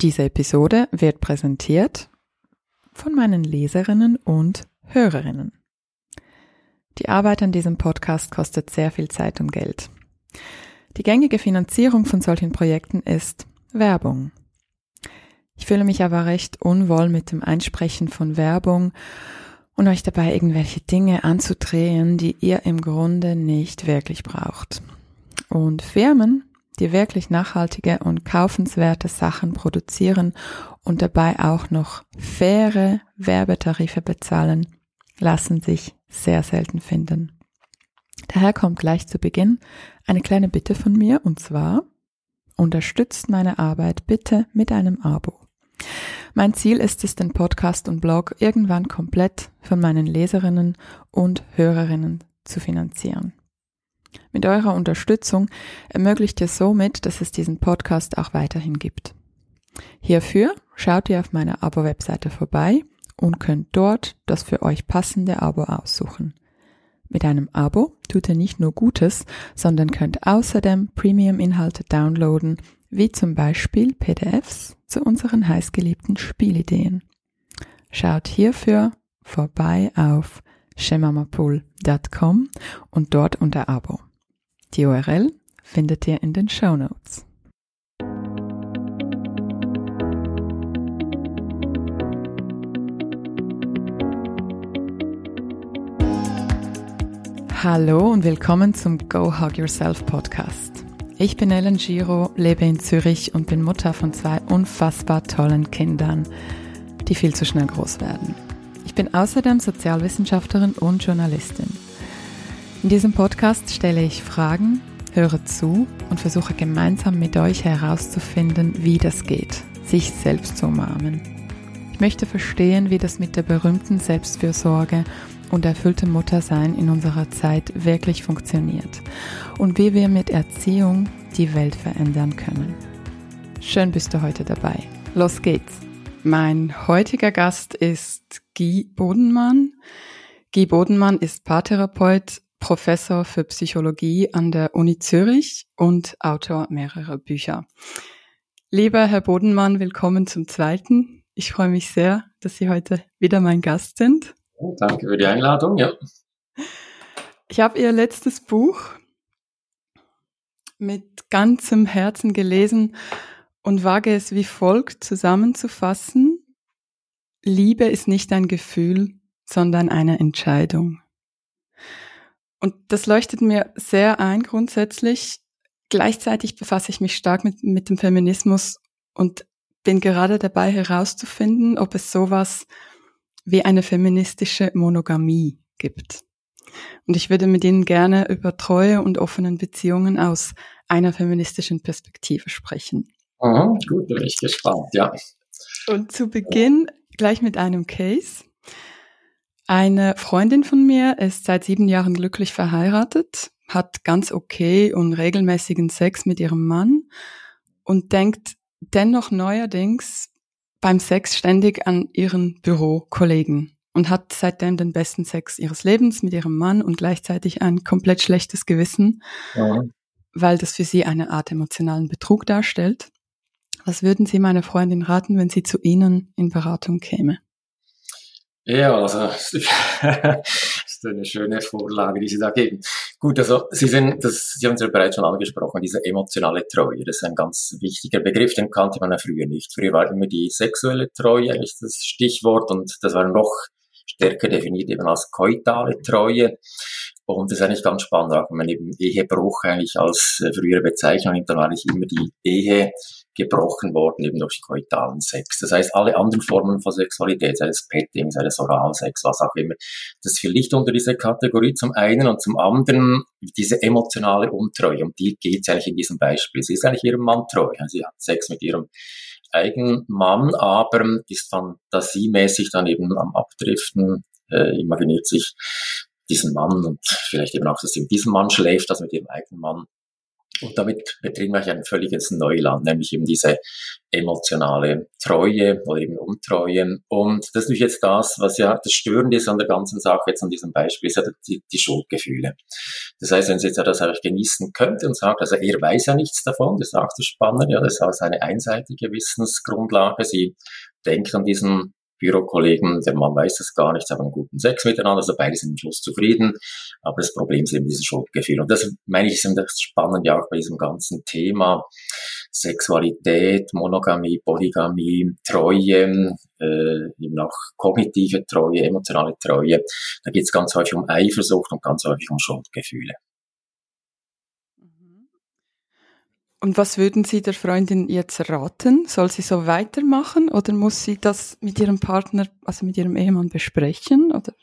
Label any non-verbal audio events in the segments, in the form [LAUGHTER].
Diese Episode wird präsentiert von meinen Leserinnen und Hörerinnen. Die Arbeit an diesem Podcast kostet sehr viel Zeit und Geld. Die gängige Finanzierung von solchen Projekten ist Werbung. Ich fühle mich aber recht unwohl mit dem Einsprechen von Werbung und euch dabei irgendwelche Dinge anzudrehen, die ihr im Grunde nicht wirklich braucht. Und Firmen, die wirklich nachhaltige und kaufenswerte Sachen produzieren und dabei auch noch faire Werbetarife bezahlen, lassen sich sehr selten finden. Daher kommt gleich zu Beginn eine kleine Bitte von mir und zwar unterstützt meine Arbeit bitte mit einem Abo. Mein Ziel ist es, den Podcast und Blog irgendwann komplett von meinen Leserinnen und Hörerinnen zu finanzieren. Mit eurer Unterstützung ermöglicht ihr somit, dass es diesen Podcast auch weiterhin gibt. Hierfür schaut ihr auf meiner Abo-Webseite vorbei und könnt dort das für euch passende Abo aussuchen. Mit einem Abo tut ihr nicht nur Gutes, sondern könnt außerdem Premium-Inhalte downloaden, wie zum Beispiel PDFs zu unseren heißgeliebten Spielideen. Schaut hierfür vorbei auf shemamapool.com und dort unter Abo. Die URL findet ihr in den Show Notes. Hallo und willkommen zum Go Hug Yourself Podcast. Ich bin Ellen Giro, lebe in Zürich und bin Mutter von zwei unfassbar tollen Kindern, die viel zu schnell groß werden. Ich bin außerdem Sozialwissenschaftlerin und Journalistin. In diesem Podcast stelle ich Fragen, höre zu und versuche gemeinsam mit euch herauszufinden, wie das geht, sich selbst zu umarmen. Ich möchte verstehen, wie das mit der berühmten Selbstfürsorge und erfülltem Muttersein in unserer Zeit wirklich funktioniert und wie wir mit Erziehung die Welt verändern können. Schön bist du heute dabei. Los geht's. Mein heutiger Gast ist Guy Bodenmann. Guy Bodenmann ist Paartherapeut, Professor für Psychologie an der Uni Zürich und Autor mehrerer Bücher. Lieber Herr Bodenmann, willkommen zum zweiten. Ich freue mich sehr, dass Sie heute wieder mein Gast sind. Danke für die Einladung, ja. Ich habe Ihr letztes Buch mit ganzem Herzen gelesen und wage es wie folgt zusammenzufassen. Liebe ist nicht ein Gefühl, sondern eine Entscheidung. Und das leuchtet mir sehr ein grundsätzlich. Gleichzeitig befasse ich mich stark mit, mit dem Feminismus und bin gerade dabei herauszufinden, ob es sowas wie eine feministische Monogamie gibt. Und ich würde mit Ihnen gerne über treue und offenen Beziehungen aus einer feministischen Perspektive sprechen. Mhm, gut, bin ich gespannt, ja. Und zu Beginn gleich mit einem Case. Eine Freundin von mir ist seit sieben Jahren glücklich verheiratet, hat ganz okay und regelmäßigen Sex mit ihrem Mann und denkt dennoch neuerdings beim Sex ständig an ihren Bürokollegen und hat seitdem den besten Sex ihres Lebens mit ihrem Mann und gleichzeitig ein komplett schlechtes Gewissen, ja. weil das für sie eine Art emotionalen Betrug darstellt. Was würden Sie meiner Freundin raten, wenn sie zu Ihnen in Beratung käme? Ja, also [LAUGHS] das ist eine schöne Vorlage, die Sie da geben. Gut, also Sie sind, das, Sie haben es ja bereits schon angesprochen, diese emotionale Treue, das ist ein ganz wichtiger Begriff, den kannte man ja früher nicht. Früher war immer die sexuelle Treue eigentlich das Stichwort und das war noch stärker definiert eben als koitale Treue. Und das ist eigentlich ganz spannend, auch wenn man eben Ehebruch eigentlich als äh, frühere Bezeichnung nimmt, dann war eigentlich immer die Ehe gebrochen worden, eben durch koitalen Sex. Das heißt, alle anderen Formen von Sexualität, sei es Petting, sei es Oralsex, was auch immer, das fiel nicht unter diese Kategorie zum einen und zum anderen diese emotionale Untreue, um die geht es eigentlich in diesem Beispiel. Sie ist eigentlich ihrem Mann treu. Sie hat Sex mit ihrem eigenen Mann, aber ist fantasiemäßig dann eben am Abdriften, äh, imaginiert sich diesen Mann und vielleicht eben auch, dass sie mit diesem Mann schläft, also mit ihrem eigenen Mann Und damit betreten wir ein völliges Neuland, nämlich eben diese emotionale Treue oder eben Untreue. Und das ist natürlich jetzt das, was ja das Störende ist an der ganzen Sache, jetzt an diesem Beispiel, ist ja die, die Schuldgefühle. Das heißt, wenn sie jetzt das eigentlich genießen könnte und sagt, also er weiß ja nichts davon, das ist auch das Spannende, ja, das ist auch eine einseitige Wissensgrundlage. Sie denkt an diesen Bürokollegen, der Mann weiß das gar nicht, sie haben einen guten Sex miteinander, also beide sind am Schluss zufrieden, aber das Problem ist eben dieses Schuldgefühl. Und das meine ich, ist eben das Spannende auch bei diesem ganzen Thema Sexualität, Monogamie, Polygamie, Treue, äh, eben auch kognitive Treue, emotionale Treue. Da geht es ganz häufig um Eifersucht und ganz häufig um Schuldgefühle. Und was würden Sie der Freundin jetzt raten? Soll sie so weitermachen oder muss sie das mit ihrem Partner, also mit ihrem Ehemann besprechen? Oder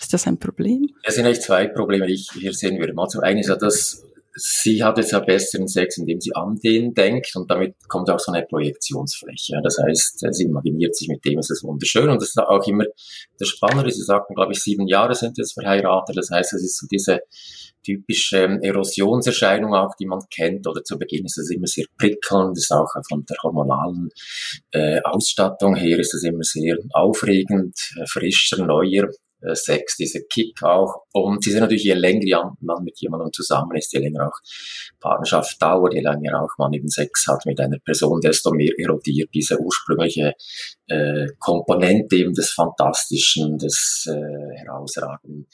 ist das ein Problem? Es sind eigentlich zwei Probleme, die ich hier sehen würde. Mal zum einen ist ja das, sie hat jetzt ja besseren Sex, indem sie an den denkt und damit kommt auch so eine Projektionsfläche. Das heißt, sie imaginiert sich mit dem, es ist wunderschön und das ist auch immer das Spannende. Sie sagten, glaube ich, sieben Jahre sind jetzt verheiratet. Das heißt, es ist so diese typische ähm, Erosionserscheinung auch, die man kennt, oder zu Beginn ist es immer sehr prickelnd, ist auch von der hormonalen äh, Ausstattung her ist es immer sehr aufregend, äh, frischer, neuer, Sex, dieser Kick auch. Und sie sind natürlich, je länger man mit jemandem zusammen ist, je länger auch Partnerschaft dauert, je länger auch man eben Sex hat mit einer Person, desto mehr erodiert diese ursprüngliche äh, Komponente eben des Fantastischen, des äh, Herausragenden.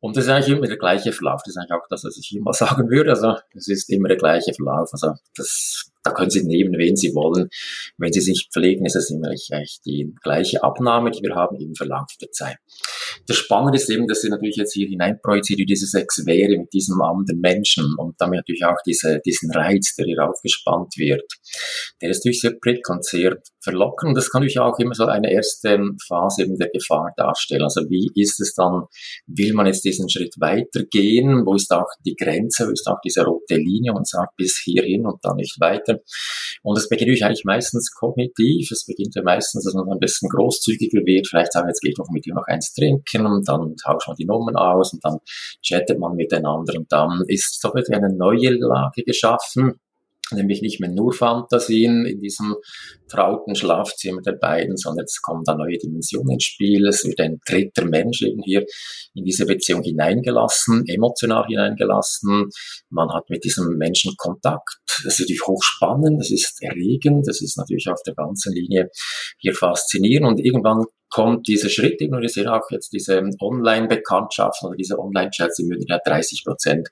Und das ist eigentlich immer der gleiche Verlauf. Das ist eigentlich auch das, was ich immer [LAUGHS] sagen würde. Also es ist immer der gleiche Verlauf. Also das, da können Sie nehmen, wen Sie wollen. Wenn Sie sich pflegen, ist es immer eigentlich die gleiche Abnahme, die wir haben im Verlauf der Zeit. Das Spannende ist eben, dass Sie natürlich jetzt hier hineinprojiziert, wie diese Sex wäre mit diesem anderen Menschen und damit natürlich auch diese, diesen Reiz, der hier aufgespannt wird. Der ist natürlich sehr prickelnd, sehr verlockend. Und das kann natürlich auch immer so eine erste Phase eben der Gefahr darstellen. Also wie ist es dann, will man jetzt diesen Schritt weitergehen? Wo ist auch die Grenze? Wo ist auch diese rote Linie und sagt bis hierhin und dann nicht weiter? Und es beginnt eigentlich meistens kognitiv. Es beginnt ja meistens, dass man ein bisschen großzügiger wird. Vielleicht sagen, jetzt geht doch mit dir noch eins trinken und dann tauscht man die Nummern aus und dann chattet man miteinander und dann ist so eine neue Lage geschaffen nämlich nicht mehr nur Fantasien in diesem trauten Schlafzimmer der beiden, sondern es kommen da neue Dimensionen ins Spiel. Es wird ein dritter Mensch eben hier in diese Beziehung hineingelassen, emotional hineingelassen. Man hat mit diesem Menschen Kontakt. Das ist natürlich hochspannend, das ist erregend, das ist natürlich auf der ganzen Linie hier faszinierend und irgendwann kommt dieser Schritt eben, und wir sehen auch jetzt diese Online-Bekanntschaften oder diese Online-Chats, die münden ja 30 Prozent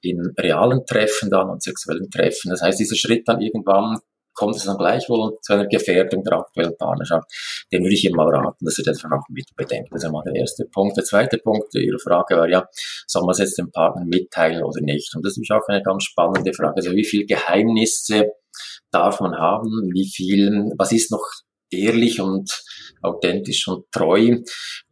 in realen Treffen dann und sexuellen Treffen. Das heißt, dieser Schritt dann irgendwann kommt es dann gleichwohl zu einer Gefährdung der aktuellen Partnerschaft. Den würde ich immer mal raten, dass Sie das auch mit bedenken. Das ist einmal der erste Punkt. Der zweite Punkt Ihre Frage war ja, soll man es jetzt dem Partner mitteilen oder nicht? Und das ist auch eine ganz spannende Frage. Also wie viel Geheimnisse darf man haben? Wie viel, was ist noch ehrlich und authentisch und treu.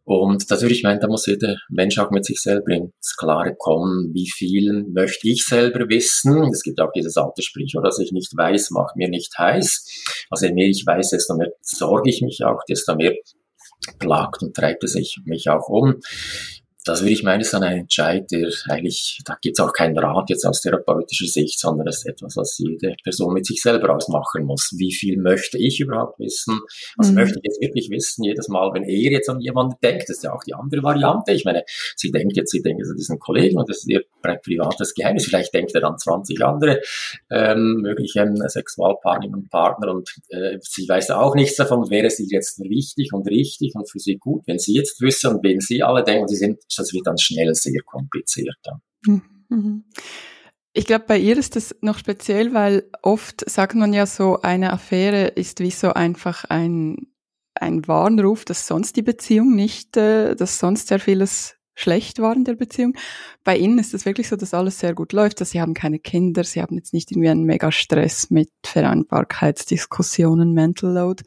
Und würde ich meinen, da muss jeder Mensch auch mit sich selber ins Klare kommen, wie viel möchte ich selber wissen. Es gibt auch dieses alte Sprichwort, dass ich nicht weiß, macht mir nicht heiß. Also je mehr ich weiß, desto mehr sorge ich mich auch, desto mehr plagt und treibt es mich auch um das würde ich meinen, ist dann ein Entscheid, der eigentlich, da gibt es auch keinen Rat jetzt aus therapeutischer Sicht, sondern das ist etwas, was jede Person mit sich selber ausmachen muss. Wie viel möchte ich überhaupt wissen? Was mhm. möchte ich jetzt wirklich wissen? Jedes Mal, wenn er jetzt an jemanden denkt, das ist ja auch die andere Variante. Ich meine, sie denkt jetzt, sie denkt an diesen Kollegen und das ist ihr privates Geheimnis. Vielleicht denkt er an 20 andere ähm, mögliche ähm, Sexualpartnerinnen und Partner und äh, sie weiß auch nichts davon. Wäre sie jetzt wichtig und richtig und für sie gut, wenn sie jetzt wüsste und wenn sie alle denken, sie sind das wird dann schnell sehr kompliziert. Mhm. Ich glaube, bei ihr ist das noch speziell, weil oft sagt man ja so, eine Affäre ist wie so einfach ein, ein Warnruf, dass sonst die Beziehung nicht, äh, dass sonst sehr vieles schlecht war in der Beziehung. Bei ihnen ist es wirklich so, dass alles sehr gut läuft, dass sie haben keine Kinder, sie haben jetzt nicht irgendwie einen mega Stress mit Vereinbarkeitsdiskussionen, Mental Load.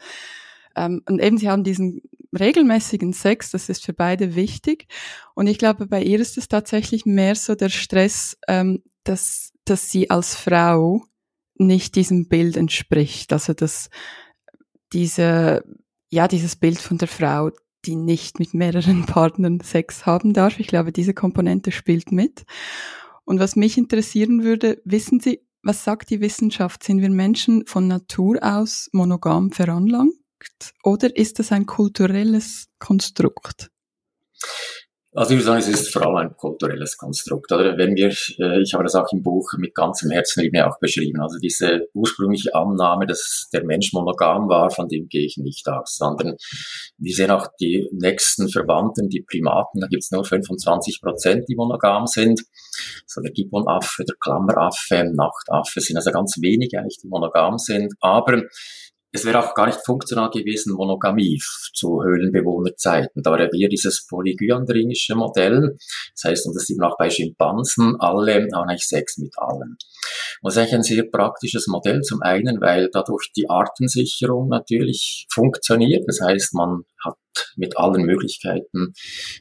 Ähm, und eben, sie haben diesen regelmäßigen Sex, das ist für beide wichtig. Und ich glaube, bei ihr ist es tatsächlich mehr so der Stress, ähm, dass, dass sie als Frau nicht diesem Bild entspricht. Also dass diese, ja, dieses Bild von der Frau, die nicht mit mehreren [LAUGHS] Partnern Sex haben darf. Ich glaube, diese Komponente spielt mit. Und was mich interessieren würde, wissen Sie, was sagt die Wissenschaft? Sind wir Menschen von Natur aus monogam veranlangt oder ist das ein kulturelles Konstrukt? Also ich würde sagen, es ist vor allem ein kulturelles Konstrukt. Oder wenn wir, äh, ich habe das auch im Buch mit ganzem Herzen eben auch beschrieben, also diese ursprüngliche Annahme, dass der Mensch monogam war, von dem gehe ich nicht aus, sondern wir sehen auch die nächsten Verwandten, die Primaten, da gibt es nur 25 Prozent, die monogam sind. So der Gibbonaffe, der Klammeraffe, Nachtaffe sind also ganz wenige eigentlich, die monogam sind. Aber es wäre auch gar nicht funktional gewesen, Monogamie zu Höhlenbewohnerzeiten. Da wäre eher dieses polygyandrinische Modell. Das heißt, und das sieht man auch bei Schimpansen, alle haben eigentlich Sex mit allen. Das ist eigentlich ein sehr praktisches Modell. Zum einen, weil dadurch die Artensicherung natürlich funktioniert. Das heißt, man hat mit allen Möglichkeiten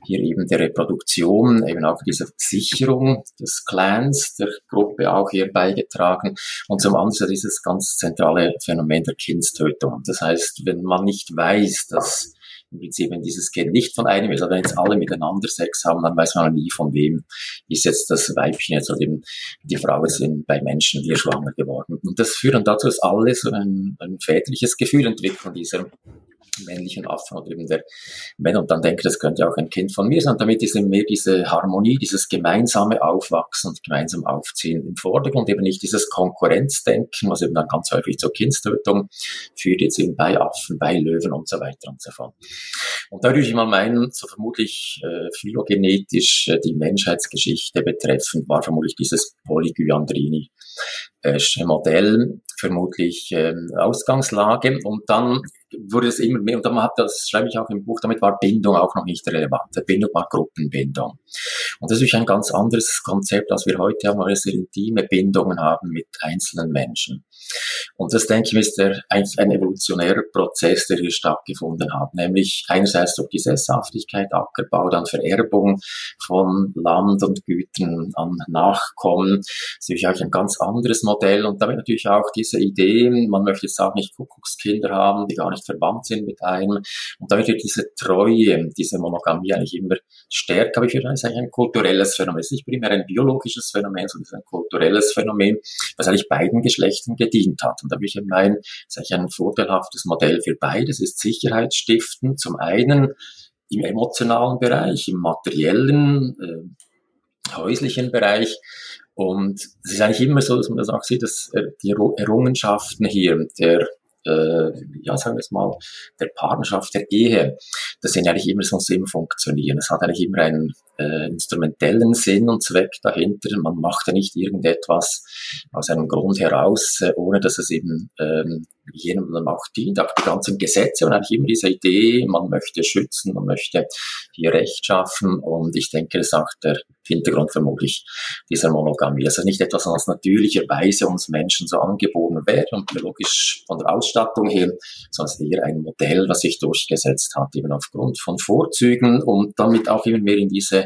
hier eben der Reproduktion, eben auch diese Sicherung des Clans, der Gruppe auch hier beigetragen. Und zum anderen dieses ganz zentrale Phänomen der Kindstötung. Das heißt, wenn man nicht weiß, dass im Prinzip, wenn dieses Gen nicht von einem ist, aber wenn jetzt alle miteinander Sex haben, dann weiß man nie, von wem ist jetzt das Weibchen jetzt oder eben die Frau sind bei Menschen hier schwanger geworden. Und das führt dann dazu, dass alle so ein, ein väterliches Gefühl entwickeln, dieser männlichen Affen oder eben der Männer und dann denke, das könnte auch ein Kind von mir sein. Damit ist eben mehr diese Harmonie, dieses gemeinsame Aufwachsen und gemeinsam Aufziehen im Vordergrund, eben nicht dieses Konkurrenzdenken, was eben dann ganz häufig zur Kindstötung führt, jetzt eben bei Affen, bei Löwen und so weiter und so fort. Und da würde ich mal meinen, so vermutlich äh, phylogenetisch äh, die Menschheitsgeschichte betreffend, war vermutlich dieses Polygyaandrini äh, Modell vermutlich äh, Ausgangslage und dann wurde es immer mehr, und dann hat das, schreibe ich auch im Buch, damit war Bindung auch noch nicht relevant. Bindung war Gruppenbindung. Und das ist ein ganz anderes Konzept, als wir heute haben, weil wir sehr intime Bindungen haben mit einzelnen Menschen. Und das, denke ich, ist der, eigentlich ein evolutionärer Prozess, der hier stattgefunden hat, nämlich einerseits durch die Sesshaftigkeit, Ackerbau, dann Vererbung von Land und Gütern an Nachkommen. Das ist natürlich ein ganz anderes Modell und damit natürlich auch diese Idee, man möchte jetzt auch nicht Kuckuckskinder haben, die gar nicht verwandt sind mit einem. Und damit wird diese Treue, diese Monogamie eigentlich immer stärker. Aber ich würde sagen, ein kulturelles Phänomen. Es ist nicht primär ein biologisches Phänomen, sondern ein kulturelles Phänomen, was eigentlich beiden Geschlechtern gedient hat. Und da würde ich meinen, es ist eigentlich ein vorteilhaftes Modell für beides. Es ist Sicherheitsstiften. Zum einen im emotionalen Bereich, im materiellen, äh, häuslichen Bereich. Und es ist eigentlich immer so, dass man das auch sieht, dass äh, die Errungenschaften hier der äh, ja, sagen wir es mal, der Partnerschaft, der Ehe, das sind eigentlich immer so Sinn funktionieren. Es hat eigentlich immer einen äh, instrumentellen Sinn und Zweck dahinter. Man macht ja nicht irgendetwas aus einem Grund heraus, äh, ohne dass es eben ähm, jemandem auch dient. Auch die ganzen Gesetze und eigentlich immer diese Idee, man möchte schützen, man möchte hier Recht schaffen und ich denke, das ist auch der Hintergrund vermutlich dieser Monogamie. Also nicht etwas, was natürlicherweise uns Menschen so angeboten wäre und biologisch von der Ausstattung her, sondern eher ein Modell, was sich durchgesetzt hat, eben aufgrund von Vorzügen und damit auch immer mehr in diese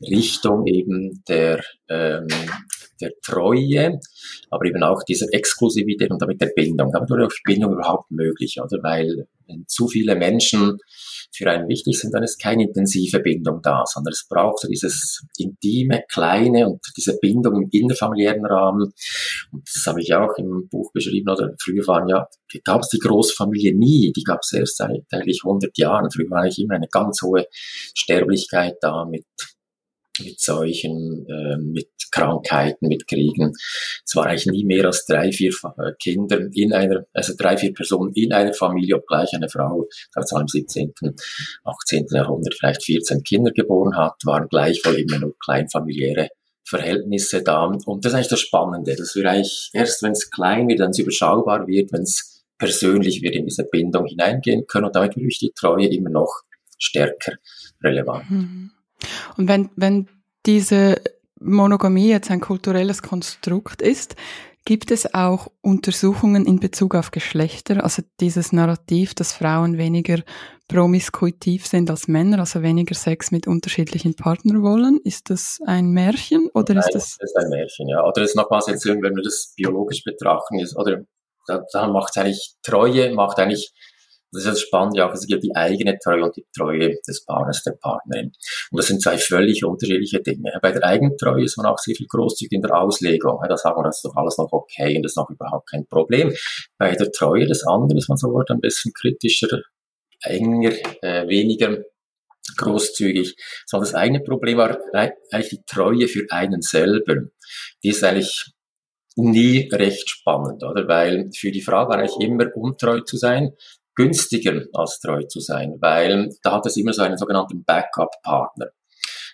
Richtung eben der, ähm, der Treue, aber eben auch dieser Exklusivität und damit der Bindung. Damit wurde auch Bindung überhaupt möglich, oder? Weil wenn zu viele Menschen für einen wichtig sind, dann ist keine intensive Bindung da, sondern es braucht so dieses intime, kleine und diese Bindung im innerfamiliären Rahmen. Und das habe ich auch im Buch beschrieben, oder früher waren ja, gab es die Großfamilie nie, die gab es erst seit eigentlich 100 Jahren. Früher war eigentlich immer eine ganz hohe Sterblichkeit da mit mit Seuchen, äh, mit Krankheiten, mit Kriegen. Es war eigentlich nie mehr als drei, vier äh, Kinder in einer, also drei, vier Personen in einer Familie, obgleich eine Frau, also im 17., 18. Jahrhundert vielleicht 14 Kinder geboren hat, waren gleichwohl immer nur kleinfamiliäre Verhältnisse da. Und das ist eigentlich das Spannende, dass wir eigentlich erst, wenn es klein wird, wenn es überschaubar wird, wenn es persönlich wird, in diese Bindung hineingehen können und damit wird die Treue immer noch stärker relevant. Mhm. Und wenn, wenn diese Monogamie jetzt ein kulturelles Konstrukt ist, gibt es auch Untersuchungen in Bezug auf Geschlechter, also dieses Narrativ, dass Frauen weniger promiskuitiv sind als Männer, also weniger Sex mit unterschiedlichen Partnern wollen? Ist das ein Märchen oder Nein, ist das? Das ist ein Märchen, ja. Oder ist nochmals jetzt, wenn wir das biologisch betrachten, ist, oder da, da macht es eigentlich Treue, macht eigentlich Das ist das Spannende auch, es gibt die eigene Treue und die Treue des Partners, der Partnerin. Und das sind zwei völlig unterschiedliche Dinge. Bei der Eigentreue ist man auch sehr viel großzügig in der Auslegung. Da sagen wir, das ist doch alles noch okay und das ist noch überhaupt kein Problem. Bei der Treue des anderen ist man so ein bisschen kritischer, enger, äh, weniger großzügig. So das eigene Problem war eigentlich die Treue für einen selber. Die ist eigentlich nie recht spannend, oder? Weil für die Frau war eigentlich immer untreu zu sein, günstiger als treu zu sein, weil da hat es immer so einen sogenannten Backup-Partner.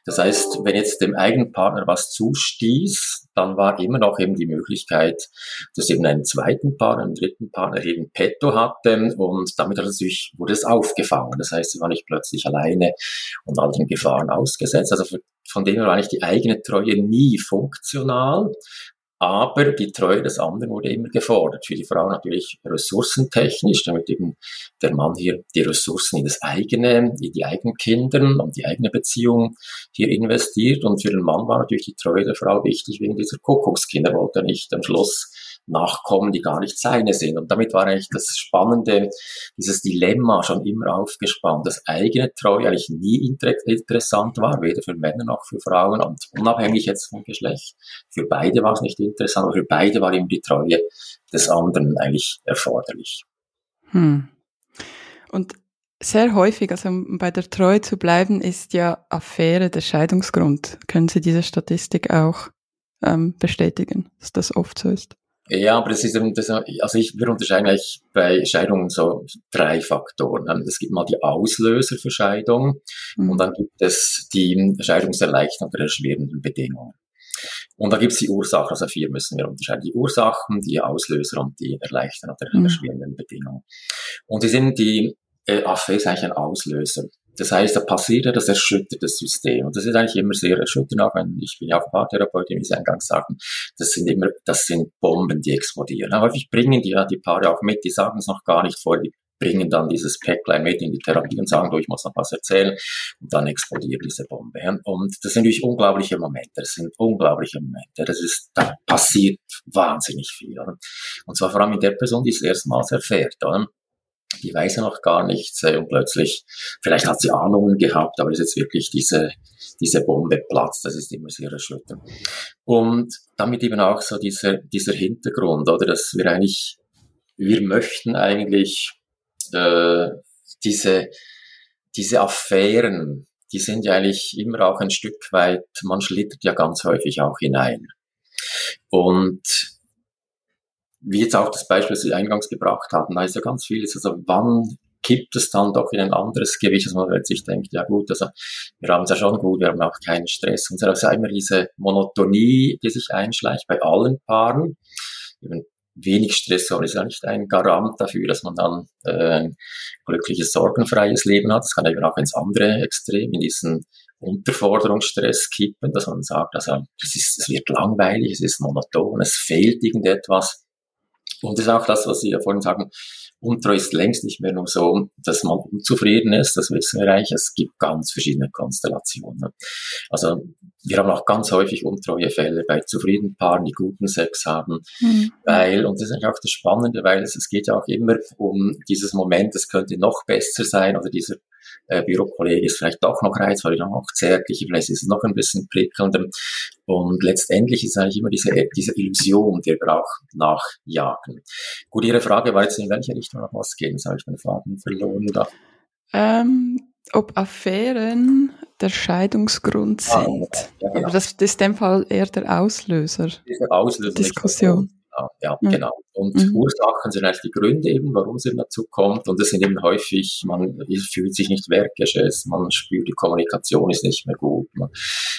Das heißt, wenn jetzt dem eigenen Partner was zustieß, dann war immer noch eben die Möglichkeit, dass eben einen zweiten Partner, einen dritten Partner eben petto hatte und damit hat natürlich, wurde es aufgefangen. Das heißt, sie war nicht plötzlich alleine und anderen Gefahren ausgesetzt. Also von dem her war eigentlich die eigene Treue nie funktional, aber die Treue des anderen wurde immer gefordert. Für die Frau natürlich ressourcentechnisch, damit eben der Mann hier die Ressourcen in das eigene, in die eigenen Kinder und die eigene Beziehung hier investiert. Und für den Mann war natürlich die Treue der Frau wichtig wegen dieser Kuckuckskinder. wollte er nicht am Schluss nachkommen, die gar nicht seine sind. Und damit war eigentlich das Spannende, dieses Dilemma schon immer aufgespannt, dass eigene Treue eigentlich nie interessant war, weder für Männer noch für Frauen und unabhängig jetzt vom Geschlecht. Für beide war es nicht interessant, aber für beide war eben die Treue des anderen eigentlich erforderlich. Hm. Und sehr häufig, also um bei der Treue zu bleiben, ist ja Affäre der Scheidungsgrund. Können Sie diese Statistik auch ähm, bestätigen, dass das oft so ist? Ja, aber das ist eben, das, also ich, wir unterscheiden eigentlich bei Scheidungen so drei Faktoren. Es gibt mal die Auslöser für Scheidung mhm. und dann gibt es die Scheidungserleichterung oder erschwerenden Bedingungen. Und da gibt es die Ursachen, also vier müssen wir unterscheiden. Die Ursachen, die Auslöser und die erleichternden oder mhm. erschwerenden Bedingungen. Und die sind die äh, Affäre ist eigentlich ein Auslöser. Das heißt, da passiert ja, das erschüttert das System. Und das ist eigentlich immer sehr erschütternd, auch wenn ich bin ja auch Paartherapeutin, wie Sie eingangs sagten, das sind immer, das sind Bomben, die explodieren. Aber häufig bringen die ja die Paare auch mit, die sagen es noch gar nicht vor, die bringen dann dieses Päcklein mit in die Therapie und sagen, du, ich muss noch was erzählen. Und dann explodiert diese Bombe. Und das sind natürlich unglaubliche Momente. Das sind unglaubliche Momente. Das ist, da passiert wahnsinnig viel. Oder? Und zwar vor allem mit der Person, die es erstmals erfährt. Oder? die weiß ja noch gar nichts äh, und plötzlich, vielleicht hat sie Ahnungen gehabt, aber ist jetzt wirklich diese, diese Bombe platzt, das ist immer sehr erschütternd. Und damit eben auch so dieser, dieser Hintergrund, oder, dass wir eigentlich, wir möchten eigentlich äh, diese, diese Affären, die sind ja eigentlich immer auch ein Stück weit, man schlittert ja ganz häufig auch hinein. Und wie jetzt auch das Beispiel, das Sie eingangs gebracht hatten, da ist ja ganz vieles, also wann kippt es dann doch in ein anderes Gewicht, dass man sich denkt, ja gut, also wir haben es ja schon gut, wir haben auch keinen Stress. Und es ist also immer diese Monotonie, die sich einschleicht bei allen Paaren. Wenig Stress ist ja nicht ein Garant dafür, dass man dann äh, ein glückliches, sorgenfreies Leben hat. Es kann eben auch ins andere Extrem, in diesen Unterforderungsstress kippen, dass man sagt, also es, ist, es wird langweilig, es ist monoton, es fehlt irgendetwas. Und das ist auch das, was Sie ja vorhin sagen, Untreu ist längst nicht mehr nur so, dass man unzufrieden ist, das wissen wir eigentlich. Es gibt ganz verschiedene Konstellationen. Also wir haben auch ganz häufig untreue Fälle bei zufriedenen Paaren, die guten Sex haben, mhm. weil, und das ist eigentlich auch das Spannende, weil es, es geht ja auch immer um dieses Moment, es könnte noch besser sein oder dieser äh, Bürokollege ist vielleicht doch noch reizvoll, noch zärtlicher, vielleicht ist es noch ein bisschen prickelnder. Und letztendlich ist eigentlich immer diese, diese Illusion, die wir auch nachjagen. Gut, Ihre Frage war jetzt, in welche Richtung noch was gehen? Habe ich meinen Faden verloren, oder? Ähm, ob Affären der Scheidungsgrund ah, sind. Ja, genau. Aber das, das ist in dem Fall eher der Auslöser. Dieser Auslöser. Diskussion. Ja, mhm. genau. Und mhm. Ursachen sind eigentlich die Gründe eben, warum es eben dazu kommt. Und das sind eben häufig, man fühlt sich nicht wertgeschätzt, man spürt, die Kommunikation ist nicht mehr gut. Man,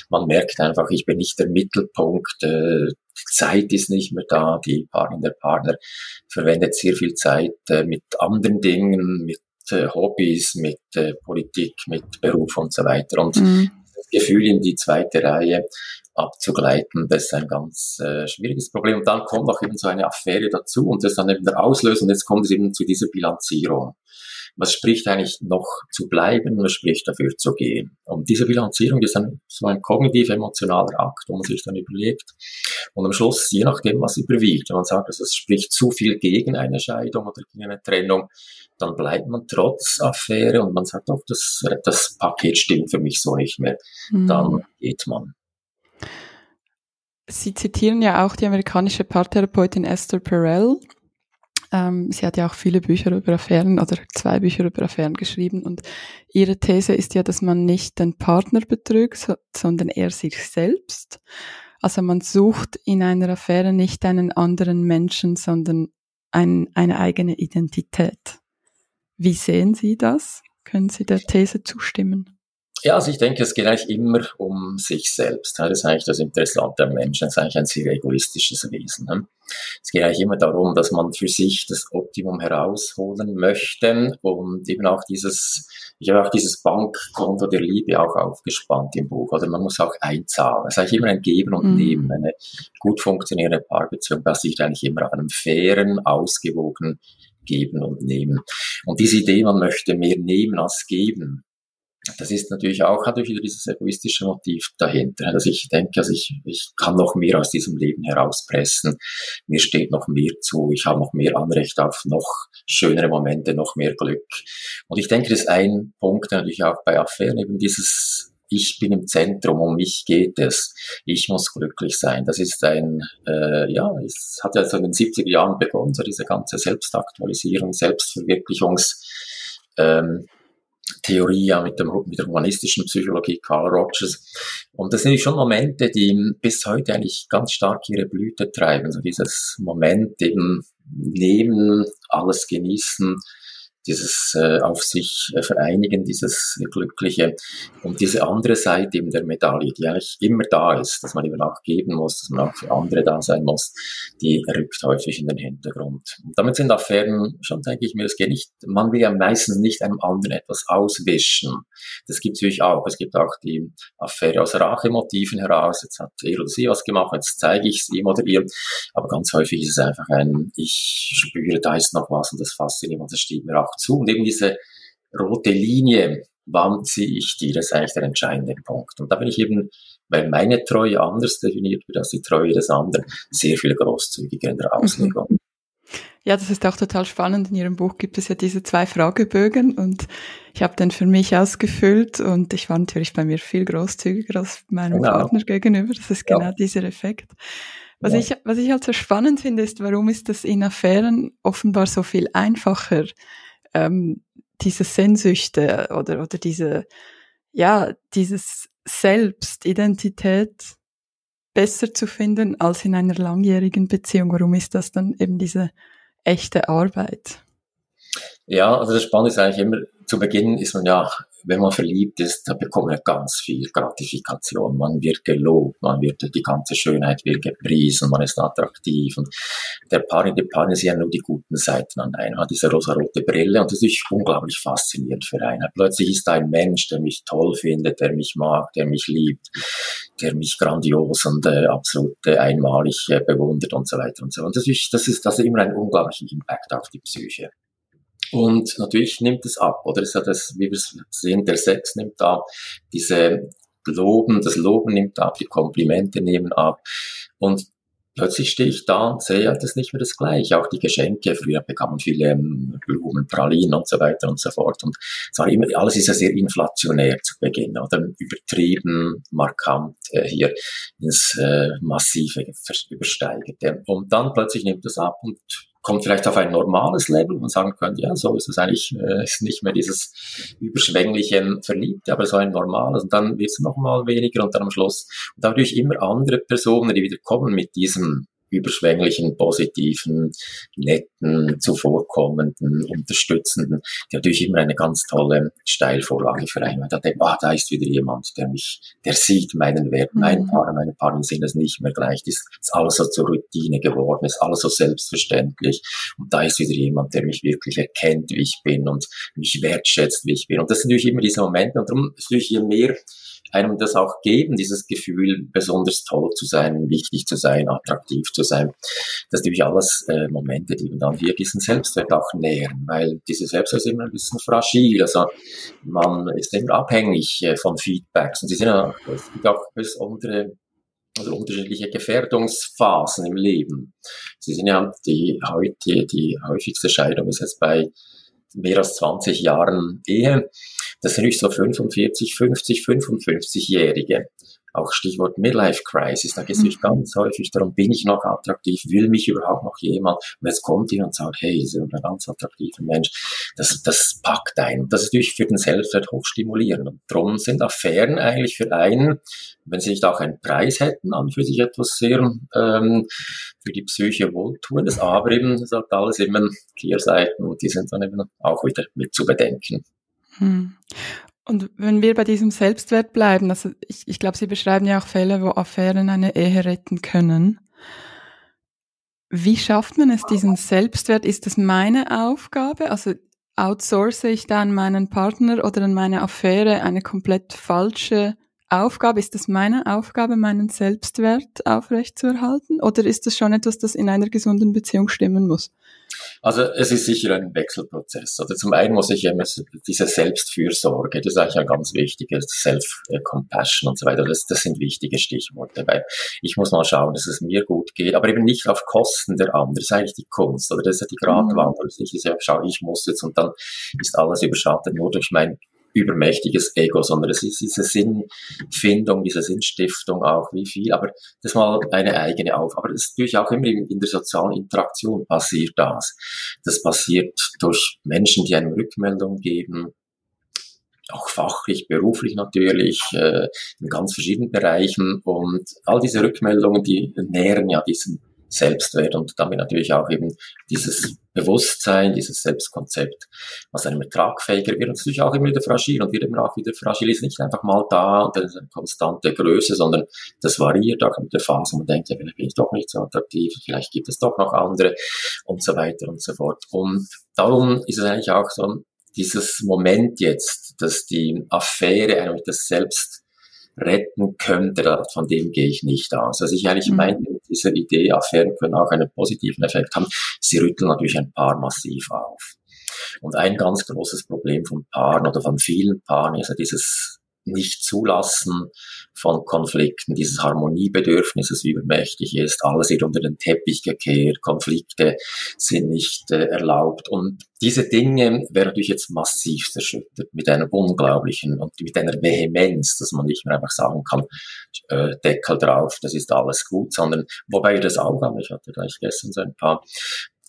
man merkt einfach, ich bin nicht der Mittelpunkt, äh, die Zeit ist nicht mehr da, die Partnerin, der Partner verwendet sehr viel Zeit äh, mit anderen Dingen, mit äh, Hobbys, mit äh, Politik, mit Beruf und so weiter. Und mhm. das Gefühl in die zweite Reihe abzugleiten, das ist ein ganz äh, schwieriges Problem. Und dann kommt noch eben so eine Affäre dazu und das ist dann eben der Auslöser und jetzt kommt es eben zu dieser Bilanzierung. was spricht eigentlich noch zu bleiben, was spricht dafür zu gehen. Und diese Bilanzierung ist dann so ein kognitiv-emotionaler Akt, wo man sich dann überlegt und am Schluss, je nachdem, was überwiegt, wenn man sagt, also es spricht zu viel gegen eine Scheidung oder gegen eine Trennung, dann bleibt man trotz Affäre und man sagt auch, das, das Paket stimmt für mich so nicht mehr. Mhm. Dann geht man. Sie zitieren ja auch die amerikanische Paartherapeutin Esther Perel. Ähm, sie hat ja auch viele Bücher über Affären oder zwei Bücher über Affären geschrieben und ihre These ist ja, dass man nicht den Partner betrügt, sondern er sich selbst. Also man sucht in einer Affäre nicht einen anderen Menschen, sondern ein, eine eigene Identität. Wie sehen Sie das? Können Sie der These zustimmen? Ja, also ich denke, es geht eigentlich immer um sich selbst. Das ist eigentlich das Interessante am Menschen. Es ist eigentlich ein sehr egoistisches Wesen. Es geht eigentlich immer darum, dass man für sich das Optimum herausholen möchte und eben auch dieses, ich habe auch dieses Bankkonto der Liebe auch aufgespannt im Buch. Oder man muss auch einzahlen. Es ist eigentlich immer ein Geben und mhm. Nehmen. Eine gut funktionierende Paarbeziehung basiert eigentlich immer auf einem fairen, ausgewogenen Geben und Nehmen. Und diese Idee, man möchte mehr nehmen als geben, das ist natürlich auch, hat wieder dieses egoistische Motiv dahinter, dass ich denke, also ich, ich kann noch mehr aus diesem Leben herauspressen, mir steht noch mehr zu, ich habe noch mehr Anrecht auf noch schönere Momente, noch mehr Glück. Und ich denke, das ist ein Punkt natürlich auch bei Affären, eben dieses ich bin im Zentrum, um mich geht es, ich muss glücklich sein. Das ist ein, äh, ja, es hat ja so in den 70er Jahren begonnen, so diese ganze Selbstaktualisierung, Selbstverwirklichungs, ähm, Theorie ja mit, dem, mit der humanistischen Psychologie Carl Rogers. Und das sind schon Momente, die bis heute eigentlich ganz stark ihre Blüte treiben. So dieses Moment eben nehmen, alles genießen, dieses äh, auf sich äh, vereinigen, dieses Glückliche und diese andere Seite eben der Medaille, die eigentlich immer da ist, dass man eben auch geben muss, dass man auch für andere da sein muss, die rückt häufig in den Hintergrund. Und damit sind Affären schon, denke ich mir, es geht nicht, man will ja meistens nicht einem anderen etwas auswischen. Das gibt es natürlich auch. Es gibt auch die Affäre aus Rachemotiven heraus. Jetzt hat er oder sie was gemacht, jetzt zeige ich es ihm oder ihr. Aber ganz häufig ist es einfach ein, ich spüre, da ist noch was und das fasziniert und das steht mir auch zu. Und eben diese rote Linie, wann ziehe ich die, das ist eigentlich der entscheidende Punkt. Und da bin ich eben, weil meine Treue anders definiert wird als die Treue des anderen, sehr viel großzügiger in der mhm. Auslegung. Ja, das ist auch total spannend. In Ihrem Buch gibt es ja diese zwei Fragebögen und ich habe den für mich ausgefüllt und ich war natürlich bei mir viel großzügiger als meinem genau. Partner gegenüber. Das ist genau ja. dieser Effekt. Was, ja. ich, was ich halt so spannend finde, ist, warum ist das in Affären offenbar so viel einfacher, ähm, diese Sehnsüchte oder, oder diese, ja, dieses Selbstidentität besser zu finden als in einer langjährigen Beziehung. Warum ist das dann eben diese echte Arbeit? Ja, also das Spannende ist eigentlich immer, zu Beginn ist man ja wenn man verliebt ist, da bekommt man ganz viel Gratifikation. Man wird gelobt, man wird, die ganze Schönheit wird gepriesen, man ist attraktiv und der Paar, die Paare sehen nur die guten Seiten an einem, hat diese rosarote Brille und das ist unglaublich faszinierend für einen. Plötzlich ist da ein Mensch, der mich toll findet, der mich mag, der mich liebt, der mich grandios und äh, absolut äh, einmalig äh, bewundert und so weiter und so. Und das ist, das ist, das ist immer ein unglaublicher Impact auf die Psyche. Und natürlich nimmt es ab, oder? Es hat das, wie wir sehen, der Sex nimmt ab, diese Loben, das Loben nimmt ab, die Komplimente nehmen ab. Und plötzlich stehe ich da und sehe, das ist nicht mehr das Gleiche. Auch die Geschenke, früher bekam man viele ähm, Blumen, Pralinen und so weiter und so fort. Und es war immer, alles ist ja sehr inflationär zu Beginn, oder übertrieben, markant, äh, hier ins äh, Massive übersteigerte. Und dann plötzlich nimmt es ab und kommt vielleicht auf ein normales Level und sagen könnte, ja, so ist es eigentlich, äh, ist nicht mehr dieses überschwängliche Verliebte, aber so ein normales und dann wird es nochmal weniger und dann am Schluss. Und dadurch immer andere Personen, die wieder kommen mit diesem überschwänglichen, positiven, netten, zuvorkommenden, unterstützenden, die natürlich immer eine ganz tolle Steilvorlage für einen. Da denkt, ah, da ist wieder jemand, der mich, der sieht meinen Wert, mhm. mein Paar, meine Partner sehen es nicht mehr gleich, ist, ist alles so zur Routine geworden, ist alles so selbstverständlich. Und da ist wieder jemand, der mich wirklich erkennt, wie ich bin und mich wertschätzt, wie ich bin. Und das sind natürlich immer diese Momente und darum ist natürlich je mehr einem das auch geben, dieses Gefühl, besonders toll zu sein, wichtig zu sein, attraktiv zu sein. Das sind natürlich alles äh, Momente, die dann hier diesen Selbstwert auch nähren, weil diese Selbstwert ist immer ein bisschen fragil. Also man ist immer abhängig äh, von Feedbacks und sie sind ja, es gibt auch besondere also unterschiedliche Gefährdungsphasen im Leben. Sie sind ja die heute, die häufigste Scheidung ist jetzt bei mehr als 20 Jahren Ehe. Das sind nicht so 45, 50, 55-Jährige auch Stichwort Midlife Crisis, da geht es mhm. ganz häufig darum, bin ich noch attraktiv, will mich überhaupt noch jemand? Und jetzt kommt jemand und sagt, hey, Sie sind ein ganz attraktiver Mensch. Das, das packt ein. Und das ist natürlich für den Selbstwert hochstimulierend. Und darum sind Affären eigentlich für einen, wenn sie nicht auch einen Preis hätten, an für sich etwas sehr ähm, für die Psyche wohltuendes, aber eben, das hat alles immer Kehrseiten und die sind dann eben auch wieder mit zu bedenken. Hm. Und wenn wir bei diesem Selbstwert bleiben, also ich, ich glaube, Sie beschreiben ja auch Fälle, wo Affären eine Ehe retten können. Wie schafft man es, diesen Selbstwert? Ist das meine Aufgabe? Also outsource ich da an meinen Partner oder an meine Affäre eine komplett falsche Aufgabe? Ist das meine Aufgabe, meinen Selbstwert aufrechtzuerhalten? Oder ist das schon etwas, das in einer gesunden Beziehung stimmen muss? Also es ist sicher ein Wechselprozess. Also zum einen muss ich immer diese Selbstfürsorge, das ist eigentlich ein ganz wichtiges Self-Compassion und so weiter, das, das sind wichtige Stichworte, weil ich muss mal schauen, dass es mir gut geht, aber eben nicht auf Kosten der anderen. Das ist eigentlich die Kunst oder das ist ja die Gratwanderung. Mhm. Ich sage, schau, ich muss jetzt und dann ist alles überschattet nur durch mein übermächtiges Ego, sondern es ist diese Sinnfindung, diese Sinnstiftung auch, wie viel, aber das mal eine eigene auf. Aber das ist natürlich auch immer in, in der sozialen Interaktion passiert das. Das passiert durch Menschen, die einem Rückmeldung geben, auch fachlich, beruflich natürlich, äh, in ganz verschiedenen Bereichen. Und all diese Rückmeldungen, die nähren ja diesen Selbstwert und damit natürlich auch eben dieses Bewusstsein, dieses Selbstkonzept, was einem tragfähiger wird und natürlich auch immer wieder fragil und wird immer auch wieder fragil, ist nicht einfach mal da und eine konstante Größe, sondern das variiert auch mit der Phase. Man denkt, ja, vielleicht bin ich doch nicht so attraktiv, vielleicht gibt es doch noch andere und so weiter und so fort. Und darum ist es eigentlich auch so dieses Moment jetzt, dass die Affäre eigentlich das Selbst retten könnte, von dem gehe ich nicht aus. Also ich eigentlich mhm. meine, diese Idee, Affären können auch einen positiven Effekt haben. Sie rütteln natürlich ein Paar massiv auf. Und ein ganz großes Problem von Paaren oder von vielen Paaren ist ja dieses nicht zulassen von Konflikten, dieses Harmoniebedürfnis, das übermächtig ist, alles wird unter den Teppich gekehrt, Konflikte sind nicht äh, erlaubt. Und diese Dinge werden natürlich jetzt massiv zerschüttert mit einer unglaublichen und mit einer Vehemenz, dass man nicht mehr einfach sagen kann, äh, Deckel drauf, das ist alles gut, sondern wobei das auch ich hatte gleich gestern so ein paar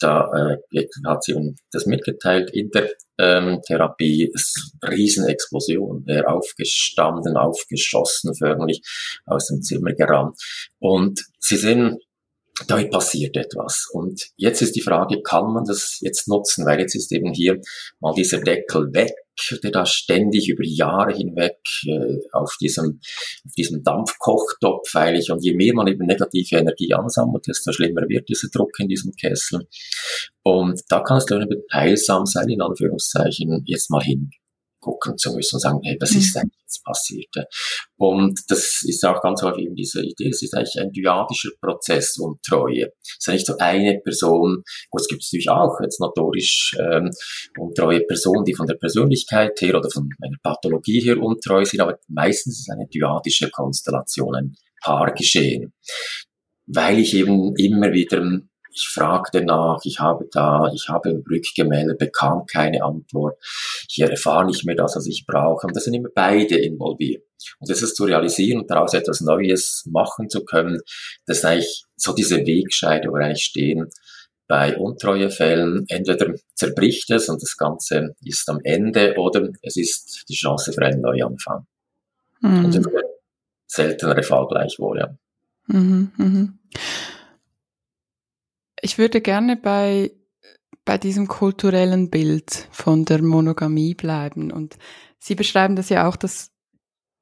da äh, hat sie uns das mitgeteilt in der ähm, Therapie. Es Riesenexplosion. Er aufgestanden, aufgeschossen, förmlich aus dem Zimmer gerannt. Und sie sehen, da passiert etwas. Und jetzt ist die Frage, kann man das jetzt nutzen? Weil jetzt ist eben hier mal dieser Deckel weg der da ständig über Jahre hinweg äh, auf diesem, auf diesem Dampfkochtopf eigentlich und je mehr man eben negative Energie ansammelt, desto schlimmer wird dieser Druck in diesem Kessel. Und da kann es dann heilsam sein, in Anführungszeichen, jetzt mal hin gucken zu müssen und sagen, hey, was ist mhm. eigentlich jetzt passiert? Und das ist auch ganz häufig eben diese Idee, es ist eigentlich ein dyadischer Prozess und Treue. Es ist nicht so eine Person, gut, es gibt es natürlich auch jetzt notorisch ähm, untreue Personen, die von der Persönlichkeit her oder von einer Pathologie her untreu sind, aber meistens ist es eine dyadische Konstellation, ein Paargeschehen. Weil ich eben immer wieder ich fragte nach, ich habe da, ich habe rückgemeldet, bekam keine Antwort. Ich erfahre nicht mehr das, was ich brauche. Und das sind immer beide involviert. Und das ist zu realisieren und daraus etwas Neues machen zu können, das ist eigentlich so diese Wegscheide, wo wir eigentlich stehen. Bei Untreuefällen entweder zerbricht es und das Ganze ist am Ende oder es ist die Chance für einen Neuanfang. Mhm. Und seltenere Fall gleichwohl, ja. Mhm, mhm. Ich würde gerne bei, bei diesem kulturellen Bild von der Monogamie bleiben. Und Sie beschreiben das ja auch, dass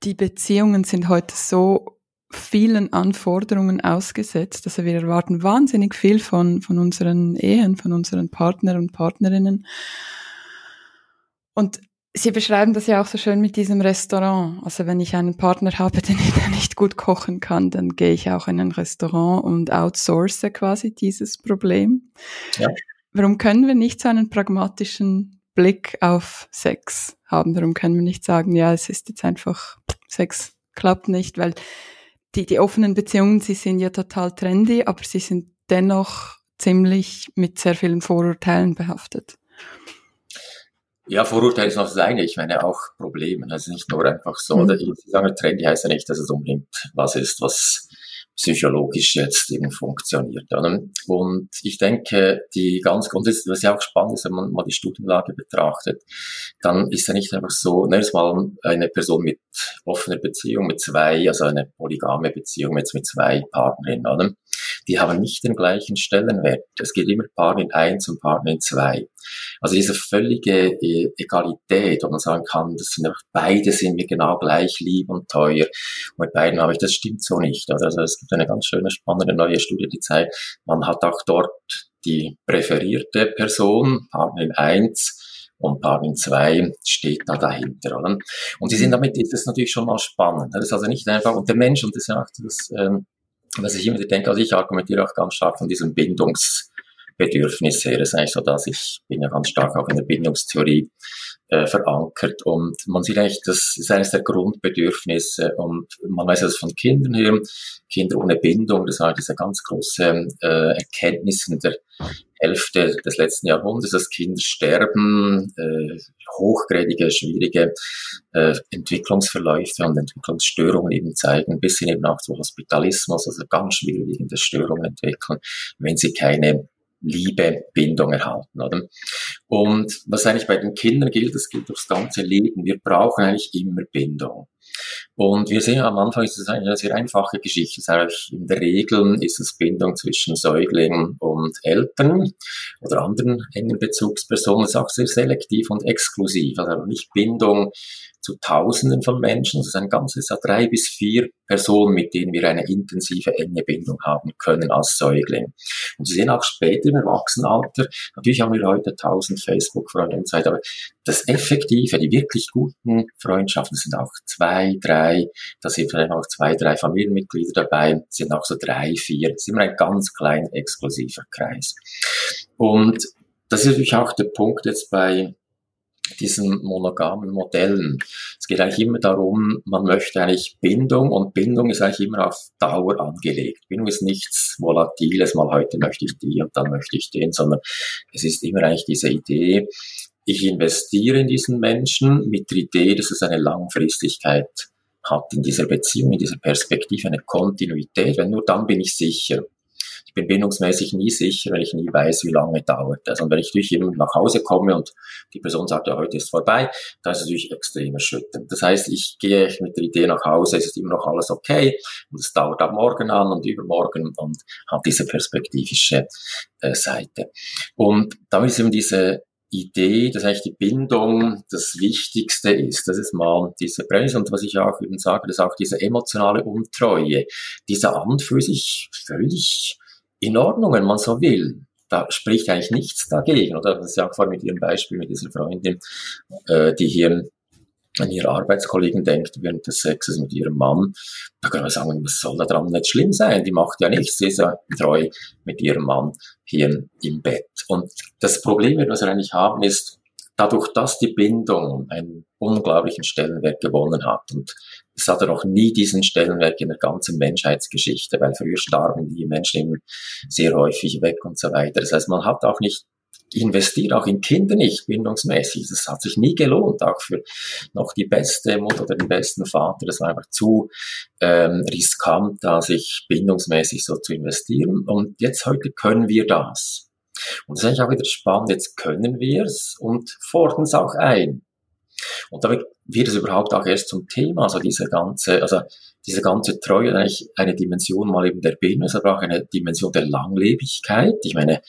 die Beziehungen sind heute so vielen Anforderungen ausgesetzt. Also wir erwarten wahnsinnig viel von, von unseren Ehen, von unseren Partnern und Partnerinnen. Und Sie beschreiben das ja auch so schön mit diesem Restaurant. Also wenn ich einen Partner habe, der nicht gut kochen kann, dann gehe ich auch in ein Restaurant und outsource quasi dieses Problem. Ja. Warum können wir nicht so einen pragmatischen Blick auf Sex haben? Warum können wir nicht sagen, ja, es ist jetzt einfach, Sex klappt nicht, weil die, die offenen Beziehungen, sie sind ja total trendy, aber sie sind dennoch ziemlich mit sehr vielen Vorurteilen behaftet. Ja, Vorurteil ist noch das eine. Ich meine auch Probleme. Also nicht nur einfach so, mhm. ich sage Trendy heißt ja nicht, dass es unbedingt was ist, was psychologisch jetzt eben funktioniert. Und ich denke, die ganz Grund ist, was ja auch spannend ist, wenn man mal die Studienlage betrachtet, dann ist ja nicht einfach so, ne, mal eine Person mit offener Beziehung, mit zwei, also eine polygame Beziehung jetzt mit zwei Partnerinnen, oder? die haben nicht den gleichen Stellenwert. Es geht immer Partner in eins und Partner in zwei. Also diese völlige äh, Egalität, wo man sagen kann, das sind einfach, beide sind mir genau gleich lieb und teuer. Und mit beiden habe ich, das stimmt so nicht. Also es gibt eine ganz schöne, spannende neue Studie, die zeigt, man hat auch dort die präferierte Person, Partner in eins, und Partner 2 steht da dahinter. Oder? Und sie sind damit, ist das natürlich schon mal spannend. Das ist also nicht einfach, und der Mensch, und das ist ja auch das, ähm, was ich immer denke, also ich argumentiere auch ganz stark von diesem Bindungsbedürfnis her. Das ist eigentlich so, dass ich bin ja ganz stark auch in der Bindungstheorie äh, verankert und man sieht eigentlich, das ist eines der Grundbedürfnisse und man weiß das von Kindern her, Kinder ohne Bindung, das war diese ganz große äh, Erkenntnis in der Hälfte des letzten Jahrhunderts, dass Kinder sterben, äh, hochgradige, schwierige äh, Entwicklungsverläufe und Entwicklungsstörungen eben zeigen, bis hin eben auch zu Hospitalismus, also ganz schwierige Störungen entwickeln, wenn sie keine Liebe, Bindung erhalten, oder? Und was eigentlich bei den Kindern gilt, das gilt aufs ganze Leben. Wir brauchen eigentlich immer Bindung. Und wir sehen am Anfang ist es eine sehr einfache Geschichte. In der Regel ist es Bindung zwischen Säuglingen und Eltern oder anderen engen Bezugspersonen. Das ist auch sehr selektiv und exklusiv. Also nicht Bindung zu Tausenden von Menschen. Das ist ein ganzes, drei bis vier Personen, mit denen wir eine intensive, enge Bindung haben können als Säugling. Und Sie sehen auch später im Erwachsenenalter, natürlich haben wir heute tausend Facebook-Freunde und so weiter, aber das Effektive, die wirklich guten Freundschaften sind auch zwei, drei, da sind vielleicht auch zwei, drei Familienmitglieder dabei, sind auch so drei, vier, das ist immer ein ganz klein exklusiver Kreis. Und das ist natürlich auch der Punkt jetzt bei diesen monogamen Modellen. Es geht eigentlich immer darum, man möchte eigentlich Bindung und Bindung ist eigentlich immer auf Dauer angelegt. Bindung ist nichts Volatiles, mal heute möchte ich die und dann möchte ich den, sondern es ist immer eigentlich diese Idee, ich investiere in diesen Menschen mit der Idee, dass es eine Langfristigkeit hat in dieser Beziehung, in dieser Perspektive, eine Kontinuität, weil nur dann bin ich sicher ich bin bindungsmäßig nie sicher, weil ich nie weiß, wie lange dauert das. Und wenn ich durch eben nach Hause komme und die Person sagt, ja, heute ist vorbei, dann ist es natürlich extrem erschütternd. Das heißt, ich gehe mit der Idee nach Hause, es ist immer noch alles okay und es dauert ab morgen an und übermorgen und hat diese perspektivische äh, Seite. Und da ist eben diese Idee, dass eigentlich die Bindung das Wichtigste ist. Das ist mal diese Prämisse und was ich auch eben sage, dass auch diese emotionale Untreue, dieser an für sich völlig in Ordnung, wenn man so will. Da spricht eigentlich nichts dagegen. Oder das ist ja auch vor mit Ihrem Beispiel mit dieser Freundin, äh, die hier an ihre Arbeitskollegen denkt während des Sexes mit ihrem Mann, da kann man sagen, was soll da dran nicht schlimm sein? Die macht ja nichts, sie ist ja treu mit ihrem Mann hier im Bett. Und das Problem, was wir eigentlich haben, ist, dadurch, dass die Bindung einen unglaublichen Stellenwert gewonnen hat und es hatte noch nie diesen Stellenwert in der ganzen Menschheitsgeschichte, weil früher starben die Menschen eben sehr häufig weg und so weiter. Das heißt, man hat auch nicht investiert auch in Kinder nicht bindungsmäßig. Das hat sich nie gelohnt, auch für noch die beste Mutter oder den besten Vater. Das war einfach zu ähm, riskant, da sich bindungsmäßig so zu investieren. Und jetzt heute können wir das. Und das ist eigentlich auch wieder spannend. Jetzt können wir es und fordern es auch ein. Und damit wird es überhaupt auch erst zum Thema, also diese ganze, also diese ganze Treue, eigentlich eine Dimension mal eben der Bindung, aber auch eine Dimension der Langlebigkeit. Ich meine,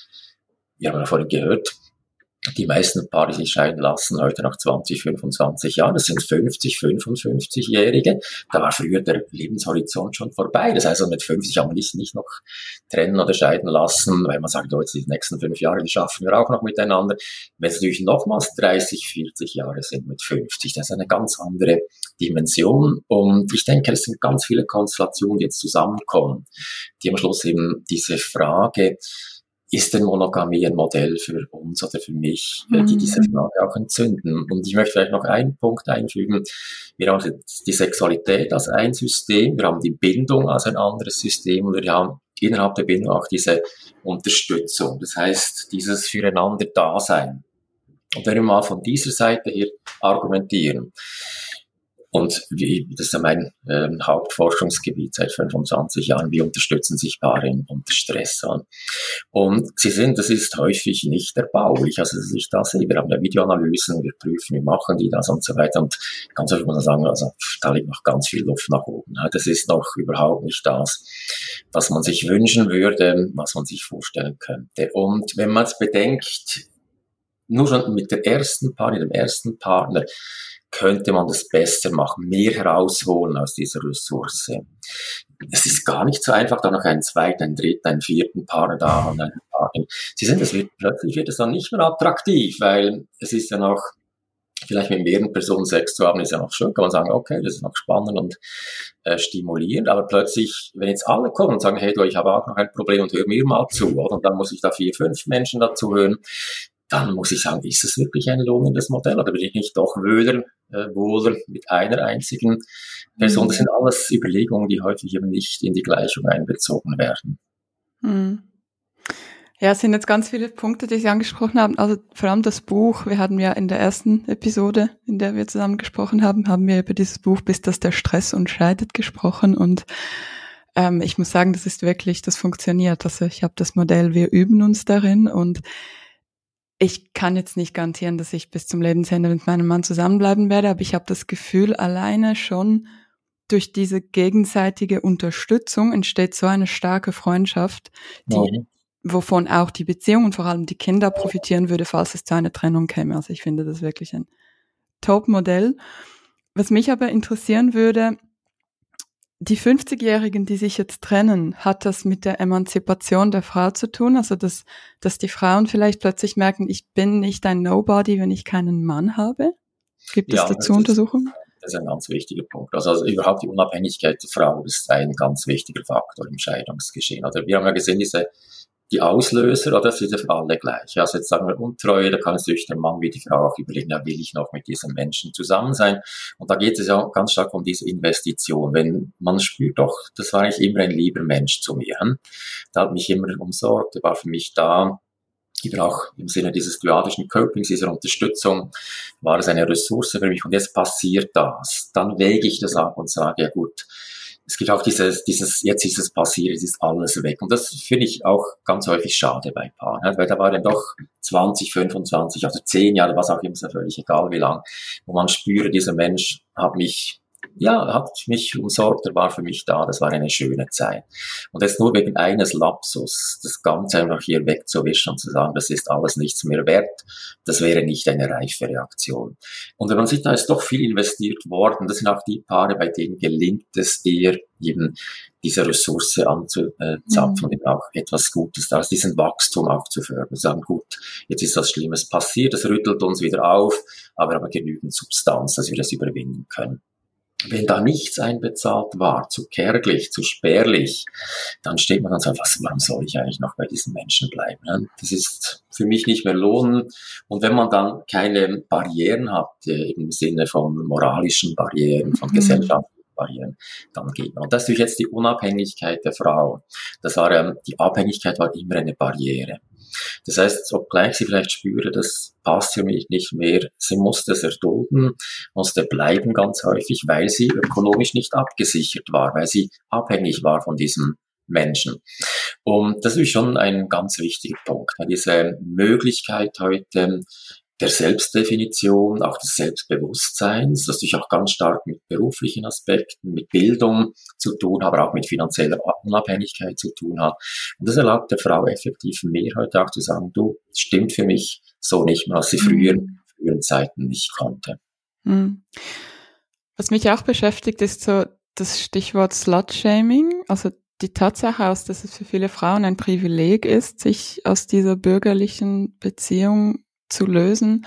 wir haben ja vorhin gehört, die meisten Paare, sich scheiden lassen, heute nach 20, 25 Jahren, das sind 50, 55-Jährige. Da war früher der Lebenshorizont schon vorbei. Das heißt, mit 50 haben wir nicht, noch trennen oder scheiden lassen, weil man sagt, oh, die nächsten fünf Jahre, die schaffen wir auch noch miteinander. Wenn es natürlich nochmals 30, 40 Jahre sind mit 50, das ist eine ganz andere Dimension. Und ich denke, es sind ganz viele Konstellationen, die jetzt zusammenkommen, die am Schluss eben diese Frage, ist denn Monogamie ein Modell für uns oder für mich, mhm. die diese mhm. Frage auch entzünden? Und ich möchte vielleicht noch einen Punkt einfügen. Wir haben die Sexualität als ein System, wir haben die Bindung als ein anderes System und wir haben innerhalb der Bindung auch diese Unterstützung. Das heißt, dieses Füreinander-Dasein. Und wenn wir mal von dieser Seite hier argumentieren, und wie, das ist ja mein äh, Hauptforschungsgebiet seit 25 Jahren. Wie unterstützen sich Paare unter Stress? Und sie sind, das ist häufig nicht erbaulich. Also, dass ich da sehe, wir haben ja Videoanalysen, wir prüfen, wie machen die das und so weiter. Und ganz häufig muss man sagen, also, da liegt noch ganz viel Luft nach oben. Das ist noch überhaupt nicht das, was man sich wünschen würde, was man sich vorstellen könnte. Und wenn man es bedenkt, nur schon mit der ersten mit dem ersten Partner, könnte man das besser machen, mehr herausholen aus dieser Ressource. Es ist gar nicht so einfach, da noch einen zweiten, einen dritten, einen vierten Partner da und einen Partner. Sie sind, es wird, plötzlich wird es dann nicht mehr attraktiv, weil es ist ja noch, vielleicht mit mehreren Personen Sex zu haben, ist ja noch schön, kann man sagen, okay, das ist noch spannend und äh, stimulierend, aber plötzlich, wenn jetzt alle kommen und sagen, hey du, ich habe auch noch ein Problem und hör mir mal zu, oder? und dann muss ich da vier, fünf Menschen dazu hören, dann muss ich sagen, ist es wirklich ein lohnendes Modell oder bin ich nicht doch wöder, äh, wohler mit einer einzigen Person? Das mhm. sind alles Überlegungen, die häufig eben nicht in die Gleichung einbezogen werden. Mhm. Ja, es sind jetzt ganz viele Punkte, die Sie angesprochen haben. Also vor allem das Buch. Wir hatten ja in der ersten Episode, in der wir zusammen gesprochen haben, haben wir über dieses Buch Bis das der Stress uns scheidet gesprochen. Und ähm, ich muss sagen, das ist wirklich, das funktioniert. Also ich habe das Modell, wir üben uns darin und ich kann jetzt nicht garantieren, dass ich bis zum Lebensende mit meinem Mann zusammenbleiben werde, aber ich habe das Gefühl, alleine schon durch diese gegenseitige Unterstützung entsteht so eine starke Freundschaft, die, wovon auch die Beziehung und vor allem die Kinder profitieren würde, falls es zu einer Trennung käme. Also ich finde das wirklich ein Top-Modell. Was mich aber interessieren würde, die 50-Jährigen, die sich jetzt trennen, hat das mit der Emanzipation der Frau zu tun? Also, dass, dass die Frauen vielleicht plötzlich merken, ich bin nicht ein Nobody, wenn ich keinen Mann habe? Gibt ja, es dazu Untersuchungen? Das ist ein ganz wichtiger Punkt. Also, also überhaupt die Unabhängigkeit der Frau ist ein ganz wichtiger Faktor im Scheidungsgeschehen. Oder wir haben ja gesehen, diese die Auslöser, oder sind für alle gleich. Also jetzt sagen wir Untreue, da kann es natürlich der Mann wie die Frau auch überlegen, ja, will ich noch mit diesem Menschen zusammen sein? Und da geht es ja ganz stark um diese Investition. Wenn man spürt doch, das war eigentlich immer ein lieber Mensch zu mir. Hm? Der hat mich immer umsorgt, der war für mich da, über auch im Sinne dieses dyadischen Copings, dieser Unterstützung, war es eine Ressource für mich und jetzt passiert das. Dann wäge ich das ab und sage, ja gut, es gibt auch dieses, dieses, jetzt ist es passiert, es ist alles weg. Und das finde ich auch ganz häufig schade bei Paaren, weil da war dann doch 20, 25 oder 10 Jahre, was auch immer, ist ja völlig egal wie lang, wo man spüre, dieser Mensch hat mich ja, hat mich umsorgt, er war für mich da, das war eine schöne Zeit. Und jetzt nur wegen eines Lapsus, das Ganze einfach hier wegzuwischen und zu sagen, das ist alles nichts mehr wert, das wäre nicht eine reife Reaktion. Und wenn man sieht, da ist doch viel investiert worden, das sind auch die Paare, bei denen gelingt es eher, eben diese Ressource anzuzapfen mhm. und auch etwas Gutes daraus, diesen Wachstum auch zu fördern. Sagen, gut, jetzt ist was Schlimmes passiert, das rüttelt uns wieder auf, aber aber genügend Substanz, dass wir das überwinden können. Wenn da nichts einbezahlt war, zu kärglich, zu spärlich, dann steht man dann so, was, warum soll ich eigentlich noch bei diesen Menschen bleiben? Das ist für mich nicht mehr lohnen. Und wenn man dann keine Barrieren hat, äh, im Sinne von moralischen Barrieren, von mhm. gesellschaftlichen Barrieren, dann geht man. Und das ist jetzt die Unabhängigkeit der Frau. Das war, ähm, die Abhängigkeit war immer eine Barriere. Das heißt, obgleich sie vielleicht spüre, das passt für mich nicht mehr, sie muss das erdulden, musste bleiben ganz häufig, weil sie ökonomisch nicht abgesichert war, weil sie abhängig war von diesem Menschen. Und das ist schon ein ganz wichtiger Punkt. Diese Möglichkeit heute der Selbstdefinition, auch des Selbstbewusstseins, das natürlich auch ganz stark mit beruflichen Aspekten, mit Bildung zu tun, aber auch mit finanzieller Unabhängigkeit zu tun hat. Und das erlaubt der Frau effektiv mehr heute auch zu sagen, du, stimmt für mich so nicht mehr, als sie früher, mhm. früheren Zeiten nicht konnte. Mhm. Was mich auch beschäftigt, ist so das Stichwort Slut-Shaming, also die Tatsache aus, dass es für viele Frauen ein Privileg ist, sich aus dieser bürgerlichen Beziehung zu lösen.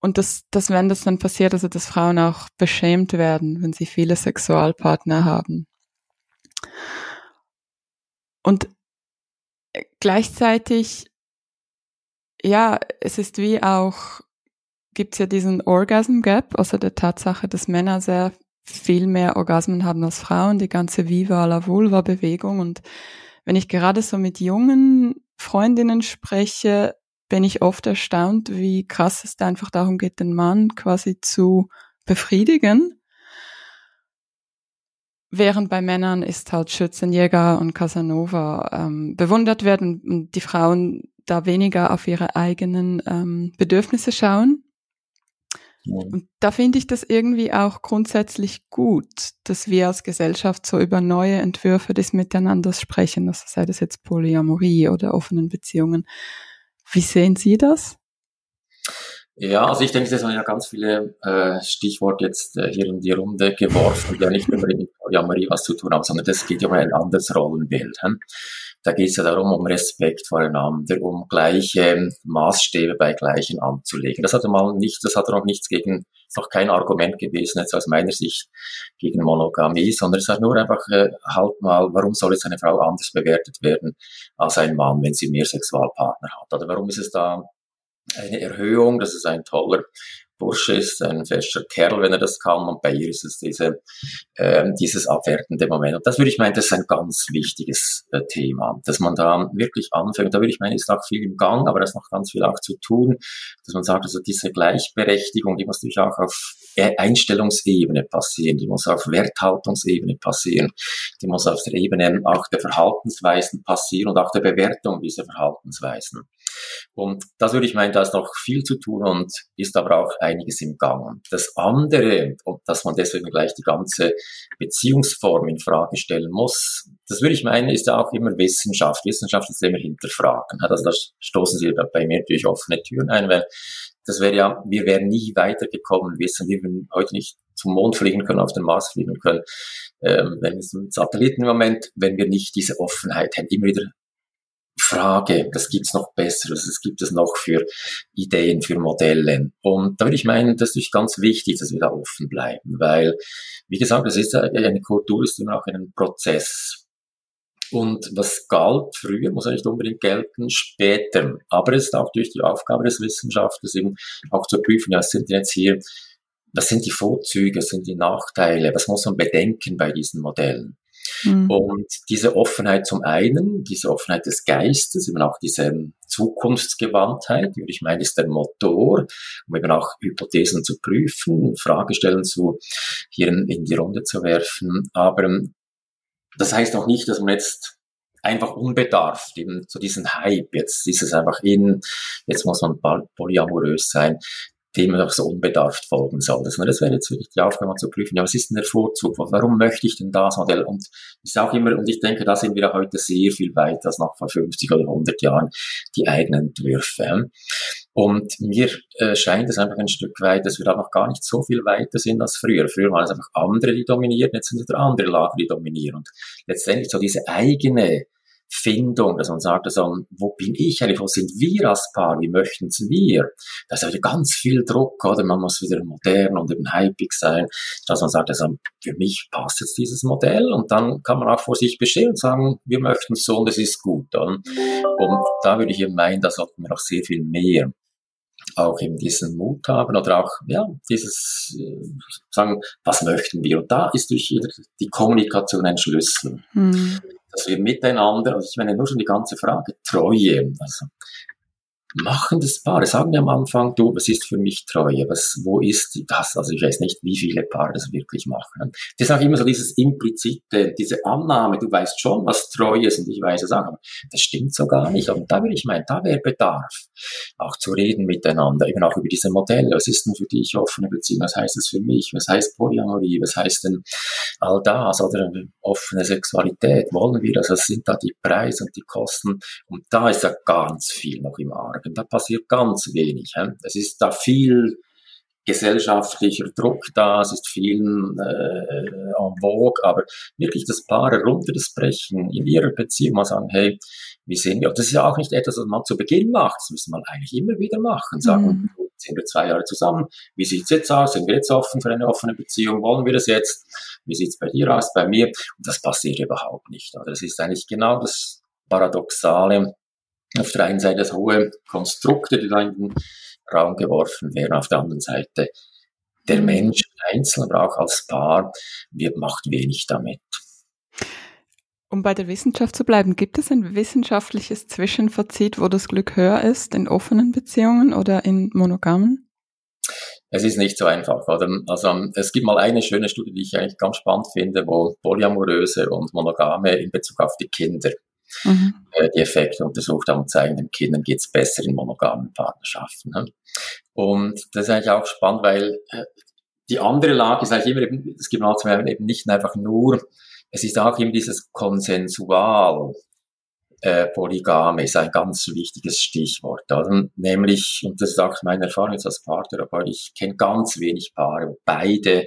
Und dass, dass wenn das dann passiert, also dass Frauen auch beschämt werden, wenn sie viele Sexualpartner haben. Und gleichzeitig, ja, es ist wie auch, gibt es ja diesen Orgasm Gap, also der Tatsache, dass Männer sehr viel mehr Orgasmen haben als Frauen, die ganze Viva la Vulva Bewegung. Und wenn ich gerade so mit jungen Freundinnen spreche, bin ich oft erstaunt, wie krass es da einfach darum geht, den Mann quasi zu befriedigen. Während bei Männern ist halt Schützenjäger und Casanova ähm, bewundert werden und die Frauen da weniger auf ihre eigenen ähm, Bedürfnisse schauen. Und da finde ich das irgendwie auch grundsätzlich gut, dass wir als Gesellschaft so über neue Entwürfe des Miteinanders sprechen, also sei das jetzt Polyamorie oder offenen Beziehungen. Wie sehen Sie das? Ja, also ich denke, das sind ja ganz viele äh, Stichworte jetzt äh, hier in die Runde geworfen, die ja nicht unbedingt mit Polyamorie was zu tun haben, sondern das geht ja um ein anderes Rollenbild. Hm? Da geht es ja darum, um Respekt voreinander, um gleiche Maßstäbe bei Gleichen anzulegen. Das hat mal nicht, das hat noch nichts gegen, noch kein Argument gewesen, jetzt aus meiner Sicht gegen Monogamie, sondern es hat nur einfach äh, halt mal, warum soll jetzt eine Frau anders bewertet werden als ein Mann, wenn sie mehr Sexualpartner hat? Oder warum ist es da eine Erhöhung, das ist ein toller Bursche ist, ein fester Kerl, wenn er das kann, und bei ihr ist es diese, äh, dieses abwertende Moment. Und das würde ich meinen, das ist ein ganz wichtiges äh, Thema, dass man da wirklich anfängt. Da würde ich meinen, ist auch viel im Gang, aber da ist noch ganz viel auch zu tun, dass man sagt, also diese Gleichberechtigung, die muss natürlich auch auf Einstellungsebene passieren, die muss auf Werthaltungsebene passieren, die muss auf der Ebene auch der Verhaltensweisen passieren und auch der Bewertung dieser Verhaltensweisen. Und das würde ich meinen, da ist noch viel zu tun und ist aber auch einiges im Gang. Das andere, dass man deswegen gleich die ganze Beziehungsform in Frage stellen muss, das würde ich meinen, ist ja auch immer Wissenschaft. Wissenschaft ist immer hinterfragen. Also da stoßen Sie bei mir natürlich offene Türen ein, weil das wäre ja, wir wären nie weitergekommen, wissen wir würden heute nicht zum Mond fliegen können, auf den Mars fliegen können, ähm, wenn es mit Satelliten im Moment, wenn wir nicht diese Offenheit hätten, immer wieder Frage, das gibt's noch Besseres, das gibt es noch für Ideen, für Modelle. Und da würde ich meinen, das ist ganz wichtig, dass wir da offen bleiben, weil, wie gesagt, das ist eine Kultur, ist immer auch ein Prozess. Und was galt früher, muss ja nicht unbedingt gelten, später. Aber es ist auch durch die Aufgabe des Wissenschaftlers eben auch zu prüfen, was sind jetzt hier, was sind die Vorzüge, was sind die Nachteile, was muss man bedenken bei diesen Modellen. Mhm. Und diese Offenheit zum einen, diese Offenheit des Geistes, eben auch diese Zukunftsgewandtheit, würde ich meine, ist der Motor, um eben auch Hypothesen zu prüfen, Fragestellen zu, hier in, in die Runde zu werfen. Aber ähm, das heißt auch nicht, dass man jetzt einfach unbedarft, eben so diesen Hype, jetzt ist es einfach in, jetzt muss man polyamorös sein dem man auch so unbedarft folgen soll. Das, das wäre jetzt wirklich die Aufgabe zu prüfen, ja, was ist denn der Vorzug? Warum möchte ich denn das Modell? Und ist auch immer, und ich denke, da sind wir heute sehr viel weiter als noch vor 50 oder 100 Jahren die eigenen Entwürfe. Und mir äh, scheint es einfach ein Stück weit, dass wir da noch gar nicht so viel weiter sind als früher. Früher waren es einfach andere, die dominieren, jetzt sind es andere Lager, die dominieren. Und letztendlich so diese eigene Findung, dass man sagt, also, wo bin ich eigentlich, wo sind wir als Paar, wie möchten es wir? Da ist wieder ganz viel Druck, oder? Man muss wieder modern und eben hypig sein, dass man sagt, also, für mich passt jetzt dieses Modell und dann kann man auch vor sich bestehen und sagen, wir möchten es so und es ist gut. Und, und da würde ich eben meinen, da sollten wir noch sehr viel mehr auch eben diesen Mut haben oder auch ja dieses äh, sagen, was möchten wir? Und da ist durch die Kommunikation ein Schlüssel. Mhm dass wir miteinander, also ich meine nur schon die ganze Frage Treue, also machendes Paare sagen wir am Anfang, du, was ist für mich Treue? Was, wo ist das? Also ich weiß nicht, wie viele Paare das wirklich machen. Das ist auch immer so dieses implizite, diese Annahme, du weißt schon, was Treue ist und ich weiß es auch, aber das stimmt so gar nicht. Und da will ich meinen, da wäre Bedarf, auch zu reden miteinander, eben auch über diese Modelle. Was ist denn für dich offene Beziehung? Was heißt das für mich? Was heißt Polyamorie? Was heißt denn all das? Oder offene Sexualität? Wollen wir das? Was sind da die Preise und die Kosten? Und da ist ja ganz viel noch im Argen. Da passiert ganz wenig. He? Es ist da viel gesellschaftlicher Druck da, es ist viel äh, en vogue, aber wirklich das Paar runter das Brechen in ihrer Beziehung mal sagen, hey, wie sehen wir? Und das ist ja auch nicht etwas, was man zu Beginn macht, das müssen man eigentlich immer wieder machen, sagen, mhm. sind wir zwei Jahre zusammen, wie sieht's jetzt aus, sind wir jetzt offen für eine offene Beziehung, wollen wir das jetzt, wie sieht's bei dir aus, bei mir? Und das passiert überhaupt nicht. Oder? Das ist eigentlich genau das Paradoxale, auf der einen Seite das hohe Konstrukte, die da in den Raum geworfen werden, auf der anderen Seite der. Mensch einzeln, aber auch als Paar, wird, macht wenig damit. Um bei der Wissenschaft zu bleiben, gibt es ein wissenschaftliches Zwischenfazit, wo das Glück höher ist, in offenen Beziehungen oder in monogamen? Es ist nicht so einfach. Oder? Also es gibt mal eine schöne Studie, die ich eigentlich ganz spannend finde, wo polyamoröse und monogame in Bezug auf die Kinder mhm. äh, die Effekte untersucht haben und zeigen, den Kindern geht's besser in monogamen Partnerschaften. Ne? Und das ist eigentlich auch spannend, weil äh, die andere Lage ist eigentlich immer eben, es gibt also eben nicht einfach nur, es ist auch eben dieses konsensual, äh, Polygame ist ein ganz wichtiges Stichwort. Also, nämlich, und das ist auch meine Erfahrung jetzt als Partner, aber ich kenne ganz wenig Paare, wo beide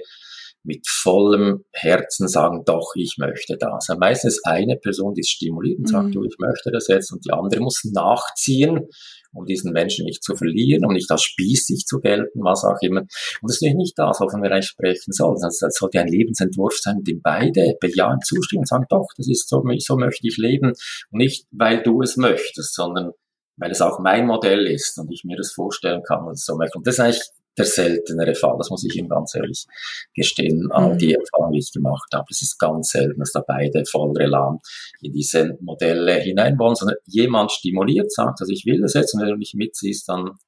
mit vollem Herzen sagen, doch, ich möchte das. Also meistens eine Person, die es stimuliert und sagt, mhm. du, ich möchte das jetzt, und die andere muss nachziehen, um diesen Menschen nicht zu verlieren, um nicht als spießig zu gelten, was auch immer. Und das ist nicht das, wovon wir eigentlich sprechen sollen. Das sollte ein Lebensentwurf sein, dem beide bejahen, zustimmen und sagen, doch, das ist so, so möchte ich leben. Und nicht, weil du es möchtest, sondern weil es auch mein Modell ist und ich mir das vorstellen kann und so möchte. Und das ist eigentlich der seltenere Fall. Das muss ich Ihnen ganz ehrlich gestehen. All die mhm. Erfahrungen, die ich gemacht habe, es ist ganz selten, dass da beide voll relam in diese Modelle hinein wollen, sondern jemand stimuliert, sagt, also ich will das jetzt und wenn du nicht mitziehst, dann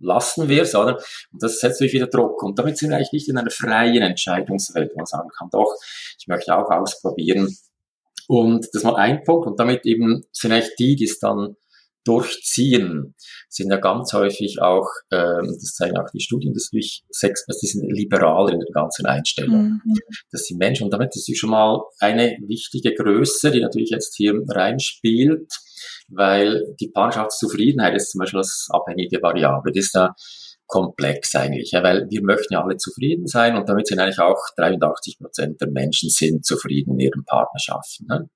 lassen wir es, oder? Und das setzt natürlich wieder Druck. Und damit sind wir eigentlich nicht in einer freien Entscheidungswelt, wo man sagen kann, doch, ich möchte auch ausprobieren. Und das ist mal ein Punkt. Und damit eben sind eigentlich die, die es dann durchziehen, sind ja ganz häufig auch, ähm, das zeigen auch die Studien, dass durch Sex, dass die sind liberaler in der ganzen Einstellung. Mhm. Das sind Menschen, und damit ist schon mal eine wichtige Größe, die natürlich jetzt hier reinspielt, weil die Partnerschaftszufriedenheit ist zum Beispiel als abhängige Variable. Das ist da komplex eigentlich, ja, weil wir möchten ja alle zufrieden sein und damit sind eigentlich auch 83 Prozent der Menschen sind zufrieden in ihren Partnerschaften. Ne?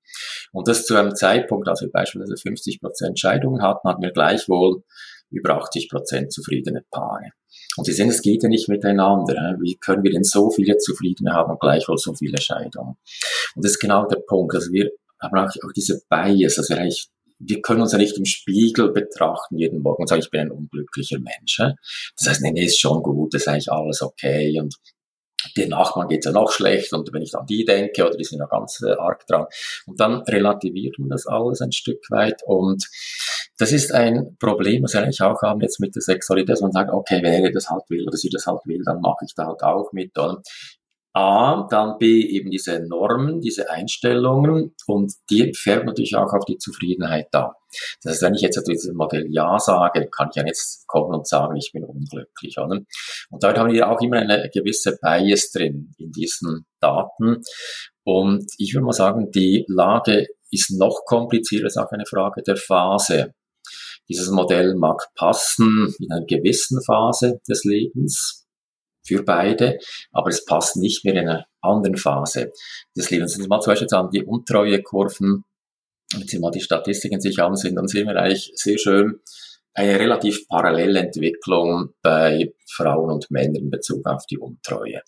Und das zu einem Zeitpunkt, als wir beispielsweise 50 Prozent Scheidungen hatten, hatten wir gleichwohl über 80 Prozent zufriedene Paare. Und Sie sehen, es geht ja nicht miteinander. Ne? Wie können wir denn so viele Zufriedene haben und gleichwohl so viele Scheidungen? Und das ist genau der Punkt. Also wir haben auch, auch diese Bias, also eigentlich wir können uns ja nicht im Spiegel betrachten jeden Morgen und sagen, ich bin ein unglücklicher Mensch. Das heißt, nee, nee, ist schon gut, ist eigentlich alles okay und den Nachbarn geht's ja noch schlecht und wenn ich an die denke oder die sind ja ganz äh, arg dran und dann relativiert man das alles ein Stück weit und das ist ein Problem, was wir eigentlich auch haben jetzt mit der Sexualität, dass man sagt, okay, wenn er das halt will oder sie das halt will, dann mache ich da halt auch mit. Oder? A, dann B, eben diese Normen, diese Einstellungen und die färbt natürlich auch auf die Zufriedenheit da. Das heißt, wenn ich jetzt zu diesem Modell Ja sage, kann ich ja jetzt kommen und sagen, ich bin unglücklich. Oder? Und dort haben wir auch immer eine gewisse Bias drin in diesen Daten. Und ich würde mal sagen, die Lage ist noch komplizierter, ist auch eine Frage der Phase. Dieses Modell mag passen in einer gewissen Phase des Lebens, für beide, aber es passt nicht mehr in einer anderen Phase des Lebens. Wenn Sie mal zum Beispiel an die Untreuekurven, wenn Sie mal die Statistiken sich ansehen, dann sehen wir eigentlich sehr schön eine relativ parallele Entwicklung bei Frauen und Männern in Bezug auf die Untreue.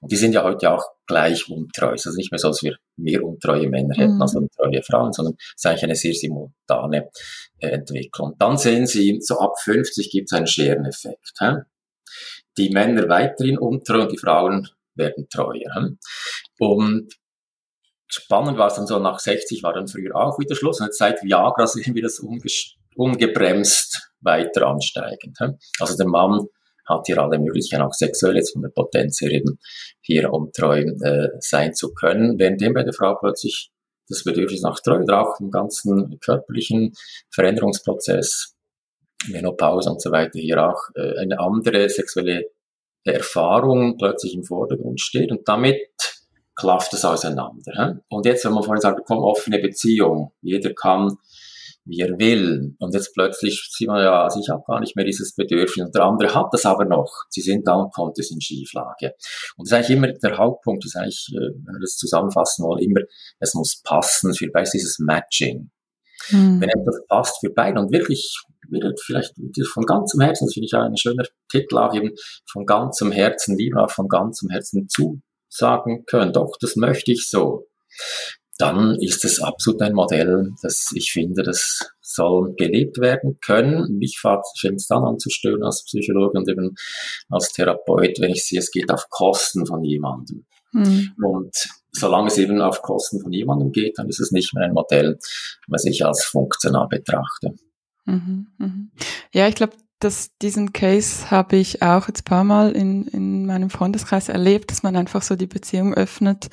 Und die sind ja heute auch gleich untreu. Es ist nicht mehr so, dass wir mehr untreue Männer hätten mhm. als untreue Frauen, sondern es ist eigentlich eine sehr simultane äh, Entwicklung. Dann sehen Sie, so ab 50 gibt es einen Schereneffekt. Hä? Die Männer weiterhin untreu und die Frauen werden treuer. Und spannend war es dann so, nach 60 war dann früher auch wieder Schluss. Und jetzt seit Viagra [LAUGHS] sehen wir das ungebremst weiter ansteigend. Also der Mann hat hier alle Möglichkeiten, auch sexuell jetzt von der Potenz her eben hier untreu äh, sein zu können, währenddem bei der Frau plötzlich das Bedürfnis nach Treue oder auch im ganzen körperlichen Veränderungsprozess, Menopause und so weiter, hier auch äh, eine andere sexuelle Erfahrung plötzlich im Vordergrund steht und damit klafft es auseinander. Und jetzt, wenn man vorhin sagt, komm, offene Beziehung, jeder kann wie er will. Und jetzt plötzlich sieht man ja, also ich habe gar nicht mehr dieses Bedürfnis. Und der andere hat das aber noch. Sie sind dann, kommt es in Schieflage. Und das ist eigentlich immer der Hauptpunkt, das ist eigentlich, äh, wenn wir das zusammenfassen wollen, immer, es muss passen für beide dieses Matching. Mhm. Wenn etwas passt für beide und wirklich, vielleicht von ganzem Herzen, das finde ich auch ein schöner Titel, auch eben von ganzem Herzen lieben, auch von ganzem Herzen zusagen können, doch, das möchte ich so dann ist es absolut ein Modell, das ich finde, das soll gelebt werden können. Mich fängt es dann an zu stören als Psychologe und eben als Therapeut, wenn ich sehe, es geht auf Kosten von jemandem. Mhm. Und solange es eben auf Kosten von jemandem geht, dann ist es nicht mehr ein Modell, was ich als funktional betrachte. Mhm, mhm. Ja, ich glaube, dass diesen Case habe ich auch jetzt paar Mal in, in meinem Freundeskreis erlebt, dass man einfach so die Beziehung öffnet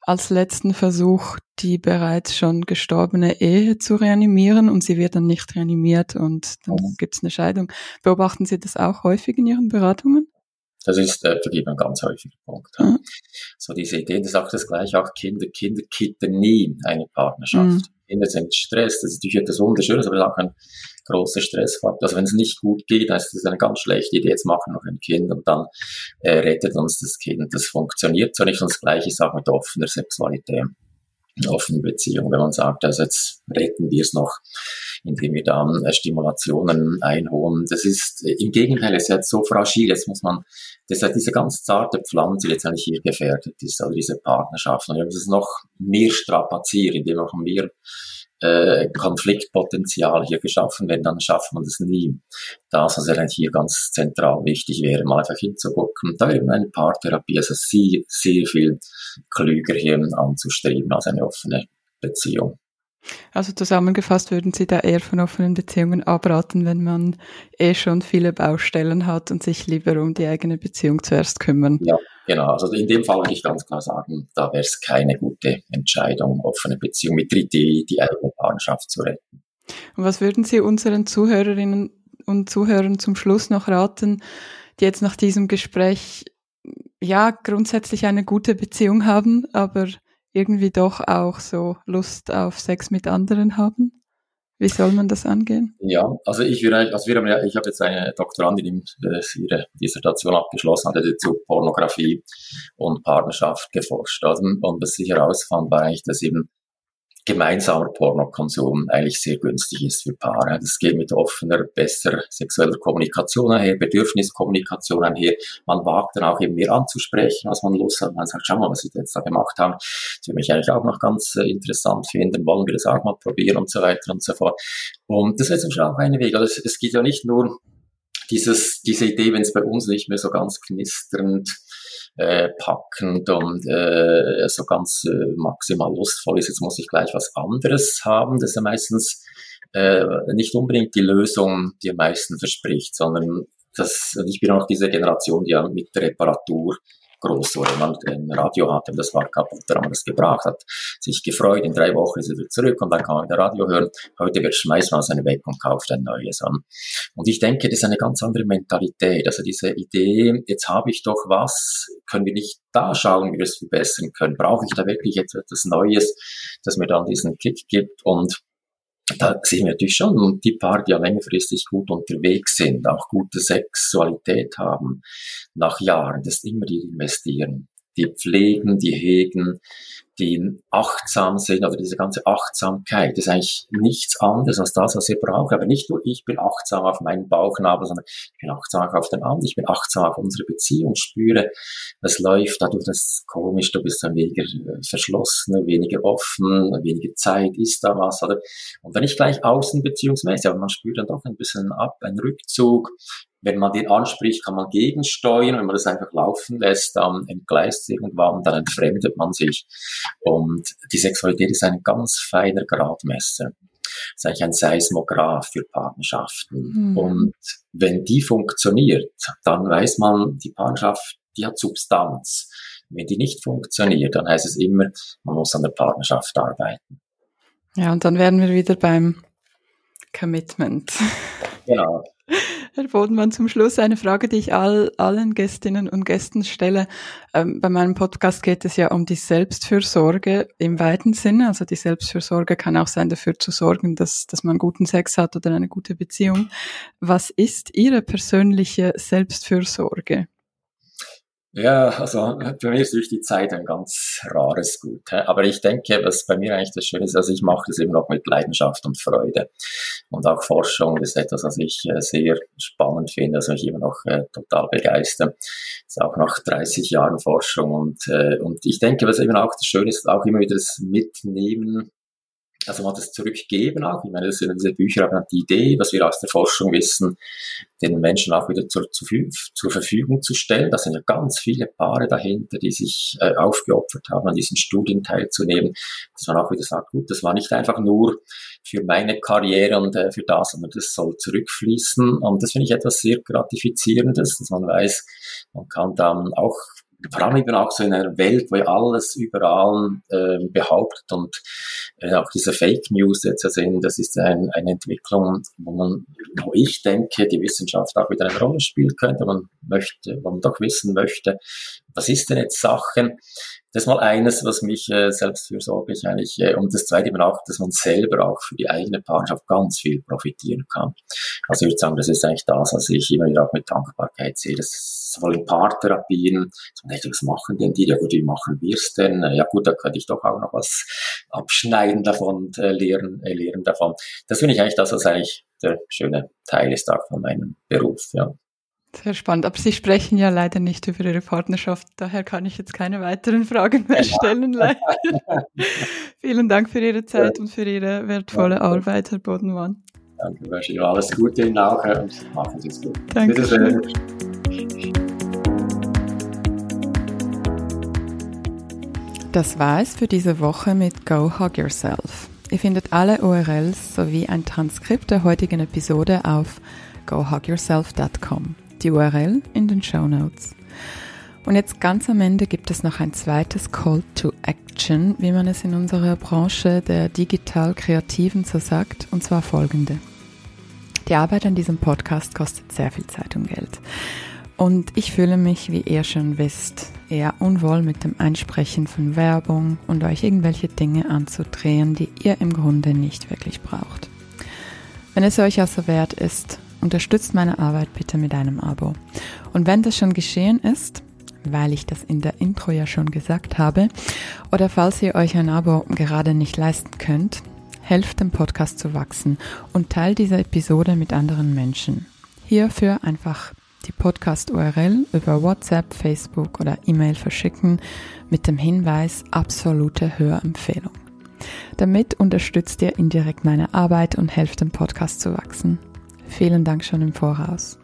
als letzten Versuch, die bereits schon gestorbene Ehe zu reanimieren und sie wird dann nicht reanimiert und dann oh. gibt es eine Scheidung. Beobachten Sie das auch häufig in Ihren Beratungen? Das ist äh, für ein ganz häufiger Punkt. Ja. Mhm. So diese Idee, das ist auch das gleiche, auch Kinder, Kinder kitten nie eine Partnerschaft. Sind Stress, das ist natürlich etwas Wunderschönes, aber auch ein großer Stressfaktor. Also wenn es nicht gut geht, dann ist das eine ganz schlechte Idee, jetzt machen wir noch ein Kind und dann äh, rettet uns das Kind. Das funktioniert so nicht und das Gleiche ist auch mit offener Sexualität offenen Beziehung, wenn man sagt, also jetzt retten wir es noch, indem wir dann äh, Stimulationen einholen. Das ist äh, im Gegenteil, es ist jetzt so fragil, jetzt muss man, das ist diese ganz zarte Pflanze, die letztendlich hier gefährdet ist, also diese Partnerschaft. Und wir müssen es noch mehr strapazieren, indem auch mehr äh, Konfliktpotenzial hier geschaffen werden, dann schafft man das nie. Das, was eigentlich hier ganz zentral wichtig wäre, mal einfach hinzugucken. Da eben eine Paartherapie, also sehr, sehr viel klüger hier anzustreben als eine offene Beziehung. Also zusammengefasst würden Sie da eher von offenen Beziehungen abraten, wenn man eh schon viele Baustellen hat und sich lieber um die eigene Beziehung zuerst kümmern. Ja, genau. Also in dem Fall würde ich ganz klar sagen, da wäre es keine gute Entscheidung, offene Beziehung mit Idee, die eigene Partnerschaft zu retten. Und was würden Sie unseren Zuhörerinnen und Zuhörern zum Schluss noch raten, die jetzt nach diesem Gespräch ja grundsätzlich eine gute Beziehung haben, aber irgendwie doch auch so Lust auf Sex mit anderen haben? Wie soll man das angehen? Ja, also ich würde, also wir haben ja, ich habe jetzt eine Doktorandin, die äh, ihre Dissertation abgeschlossen hat, die zu Pornografie und Partnerschaft geforscht. Also, und was sie herausfand, war eigentlich, dass eben gemeinsamer Pornokonsum eigentlich sehr günstig ist für Paare. Das geht mit offener, besser sexueller Kommunikation einher, Bedürfniskommunikation einher. Man wagt dann auch eben mehr anzusprechen, was man Lust hat. Man sagt, schau mal, was sie jetzt da gemacht haben. Das würde mich eigentlich auch noch ganz äh, interessant finden. Wollen wir das auch mal probieren und so weiter und so fort. Und das ist schon auch ein Weg. Also es, es geht ja nicht nur dieses, diese Idee, wenn es bei uns nicht mehr so ganz knisternd äh, packend und äh, so ganz äh, maximal lustvoll ist, jetzt muss ich gleich was anderes haben. Das ist ja meistens äh, nicht unbedingt die Lösung, die am meisten verspricht, sondern das, ich bin auch diese Generation, die ja mit Reparatur groß wurde. Man ein Radio hatte, das war kaputt, dann haben wir das gebracht, hat sich gefreut, in drei Wochen ist er wieder zurück und dann kann man wieder Radio hören. Heute wird schmeißt man seine weg und kauft ein neues an. Und ich denke, das ist eine ganz andere Mentalität. Also diese Idee, jetzt habe ich doch was, können wir nicht da schauen, wie wir es verbessern können. Brauche ich da wirklich etwas Neues, das mir dann diesen Kick gibt und da sehen wir natürlich schon die Paare, die ja längerfristig gut unterwegs sind, auch gute Sexualität haben, nach Jahren, das ist immer die investieren. Die pflegen, die hegen, die achtsam sind, oder diese ganze Achtsamkeit, ist eigentlich nichts anderes als das, was ihr braucht. Aber nicht nur ich bin achtsam auf meinen Bauchnabel, sondern ich bin achtsam auf den anderen, ich bin achtsam auf unsere Beziehung, spüre, was läuft, dadurch, das komisch, du bist dann weniger äh, verschlossen, weniger offen, weniger Zeit, ist da was, oder? Und dann nicht gleich außenbeziehungsmäßig, aber man spürt dann doch ein bisschen ab, ein Rückzug, wenn man den anspricht, kann man gegensteuern. Wenn man das einfach laufen lässt, dann entgleist irgendwann, dann entfremdet man sich. Und die Sexualität ist ein ganz feiner Gradmesser. ist eigentlich ein Seismograph für Partnerschaften. Mhm. Und wenn die funktioniert, dann weiß man, die Partnerschaft, die hat Substanz. Wenn die nicht funktioniert, dann heißt es immer, man muss an der Partnerschaft arbeiten. Ja, und dann werden wir wieder beim Commitment. Genau. [LAUGHS] Herr Bodenmann, zum Schluss eine Frage, die ich all, allen Gästinnen und Gästen stelle. Ähm, bei meinem Podcast geht es ja um die Selbstfürsorge im weiten Sinne. Also die Selbstfürsorge kann auch sein, dafür zu sorgen, dass, dass man guten Sex hat oder eine gute Beziehung. Was ist Ihre persönliche Selbstfürsorge? Ja, also für mich ist durch die Zeit ein ganz rares Gut. Aber ich denke, was bei mir eigentlich das Schöne ist, also ich mache das eben noch mit Leidenschaft und Freude. Und auch Forschung ist etwas, was ich äh, sehr spannend finde, also mich immer noch äh, total begeistert. Ist auch nach 30 Jahren Forschung und, äh, und ich denke, was eben auch das Schöne ist, auch immer wieder das Mitnehmen also mal das Zurückgeben auch. Ich meine, das sind diese Bücher haben die Idee, was wir aus der Forschung wissen, den Menschen auch wieder zur, zur, Verfügung zu stellen. Da sind ja ganz viele Paare dahinter, die sich äh, aufgeopfert haben, an diesen Studien teilzunehmen. Dass man auch wieder sagt, gut, das war nicht einfach nur für meine Karriere und äh, für das, sondern das soll zurückfließen. Und das finde ich etwas sehr Gratifizierendes, dass man weiß, man kann dann auch vor allem eben auch so in einer Welt, wo alles überall äh, behauptet und äh, auch diese Fake News jetzt sind, das ist ein, eine Entwicklung, wo man, wo ich denke, die Wissenschaft auch wieder eine Rolle spielen könnte. Man möchte, wo man doch wissen möchte, was ist denn jetzt Sachen? Das ist mal eines, was mich äh, selbstfürsorglich eigentlich, äh, und das zweite eben auch, dass man selber auch für die eigene Partnerschaft ganz viel profitieren kann. Also ich würde sagen, das ist eigentlich das, was ich immer wieder auch mit Dankbarkeit sehe. Das ist sowohl in Paartherapien, was machen denn die? Ja gut, wie machen wir es denn? Ja gut, da könnte ich doch auch noch was abschneiden davon äh, lehren, äh, lehren davon. Das finde ich eigentlich das, was eigentlich der schöne Teil ist auch von meinem Beruf, ja. Sehr spannend. Aber Sie sprechen ja leider nicht über Ihre Partnerschaft. Daher kann ich jetzt keine weiteren Fragen mehr stellen. Leider. [LAUGHS] Vielen Dank für Ihre Zeit ja. und für Ihre wertvolle ja. Arbeit, Herr Bodenmann. Danke, Bashir. Alles Gute Ihnen auch und machen Sie es gut. Danke. Das war es für diese Woche mit Go Hug Yourself. Ihr findet alle URLs sowie ein Transkript der heutigen Episode auf gohugyourself.com die URL in den Show Notes. Und jetzt ganz am Ende gibt es noch ein zweites Call to Action, wie man es in unserer Branche der digital Kreativen so sagt, und zwar folgende. Die Arbeit an diesem Podcast kostet sehr viel Zeit und Geld. Und ich fühle mich, wie ihr schon wisst, eher unwohl mit dem Einsprechen von Werbung und euch irgendwelche Dinge anzudrehen, die ihr im Grunde nicht wirklich braucht. Wenn es euch also wert ist, Unterstützt meine Arbeit bitte mit einem Abo. Und wenn das schon geschehen ist, weil ich das in der Intro ja schon gesagt habe, oder falls ihr euch ein Abo gerade nicht leisten könnt, helft dem Podcast zu wachsen und teilt diese Episode mit anderen Menschen. Hierfür einfach die Podcast-URL über WhatsApp, Facebook oder E-Mail verschicken mit dem Hinweis absolute Hörempfehlung. Damit unterstützt ihr indirekt meine Arbeit und helft dem Podcast zu wachsen. Vielen Dank schon im Voraus.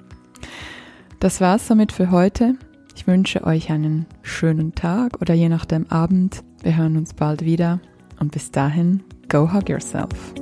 Das war's somit für heute. Ich wünsche euch einen schönen Tag oder je nachdem Abend. Wir hören uns bald wieder und bis dahin, go hug yourself.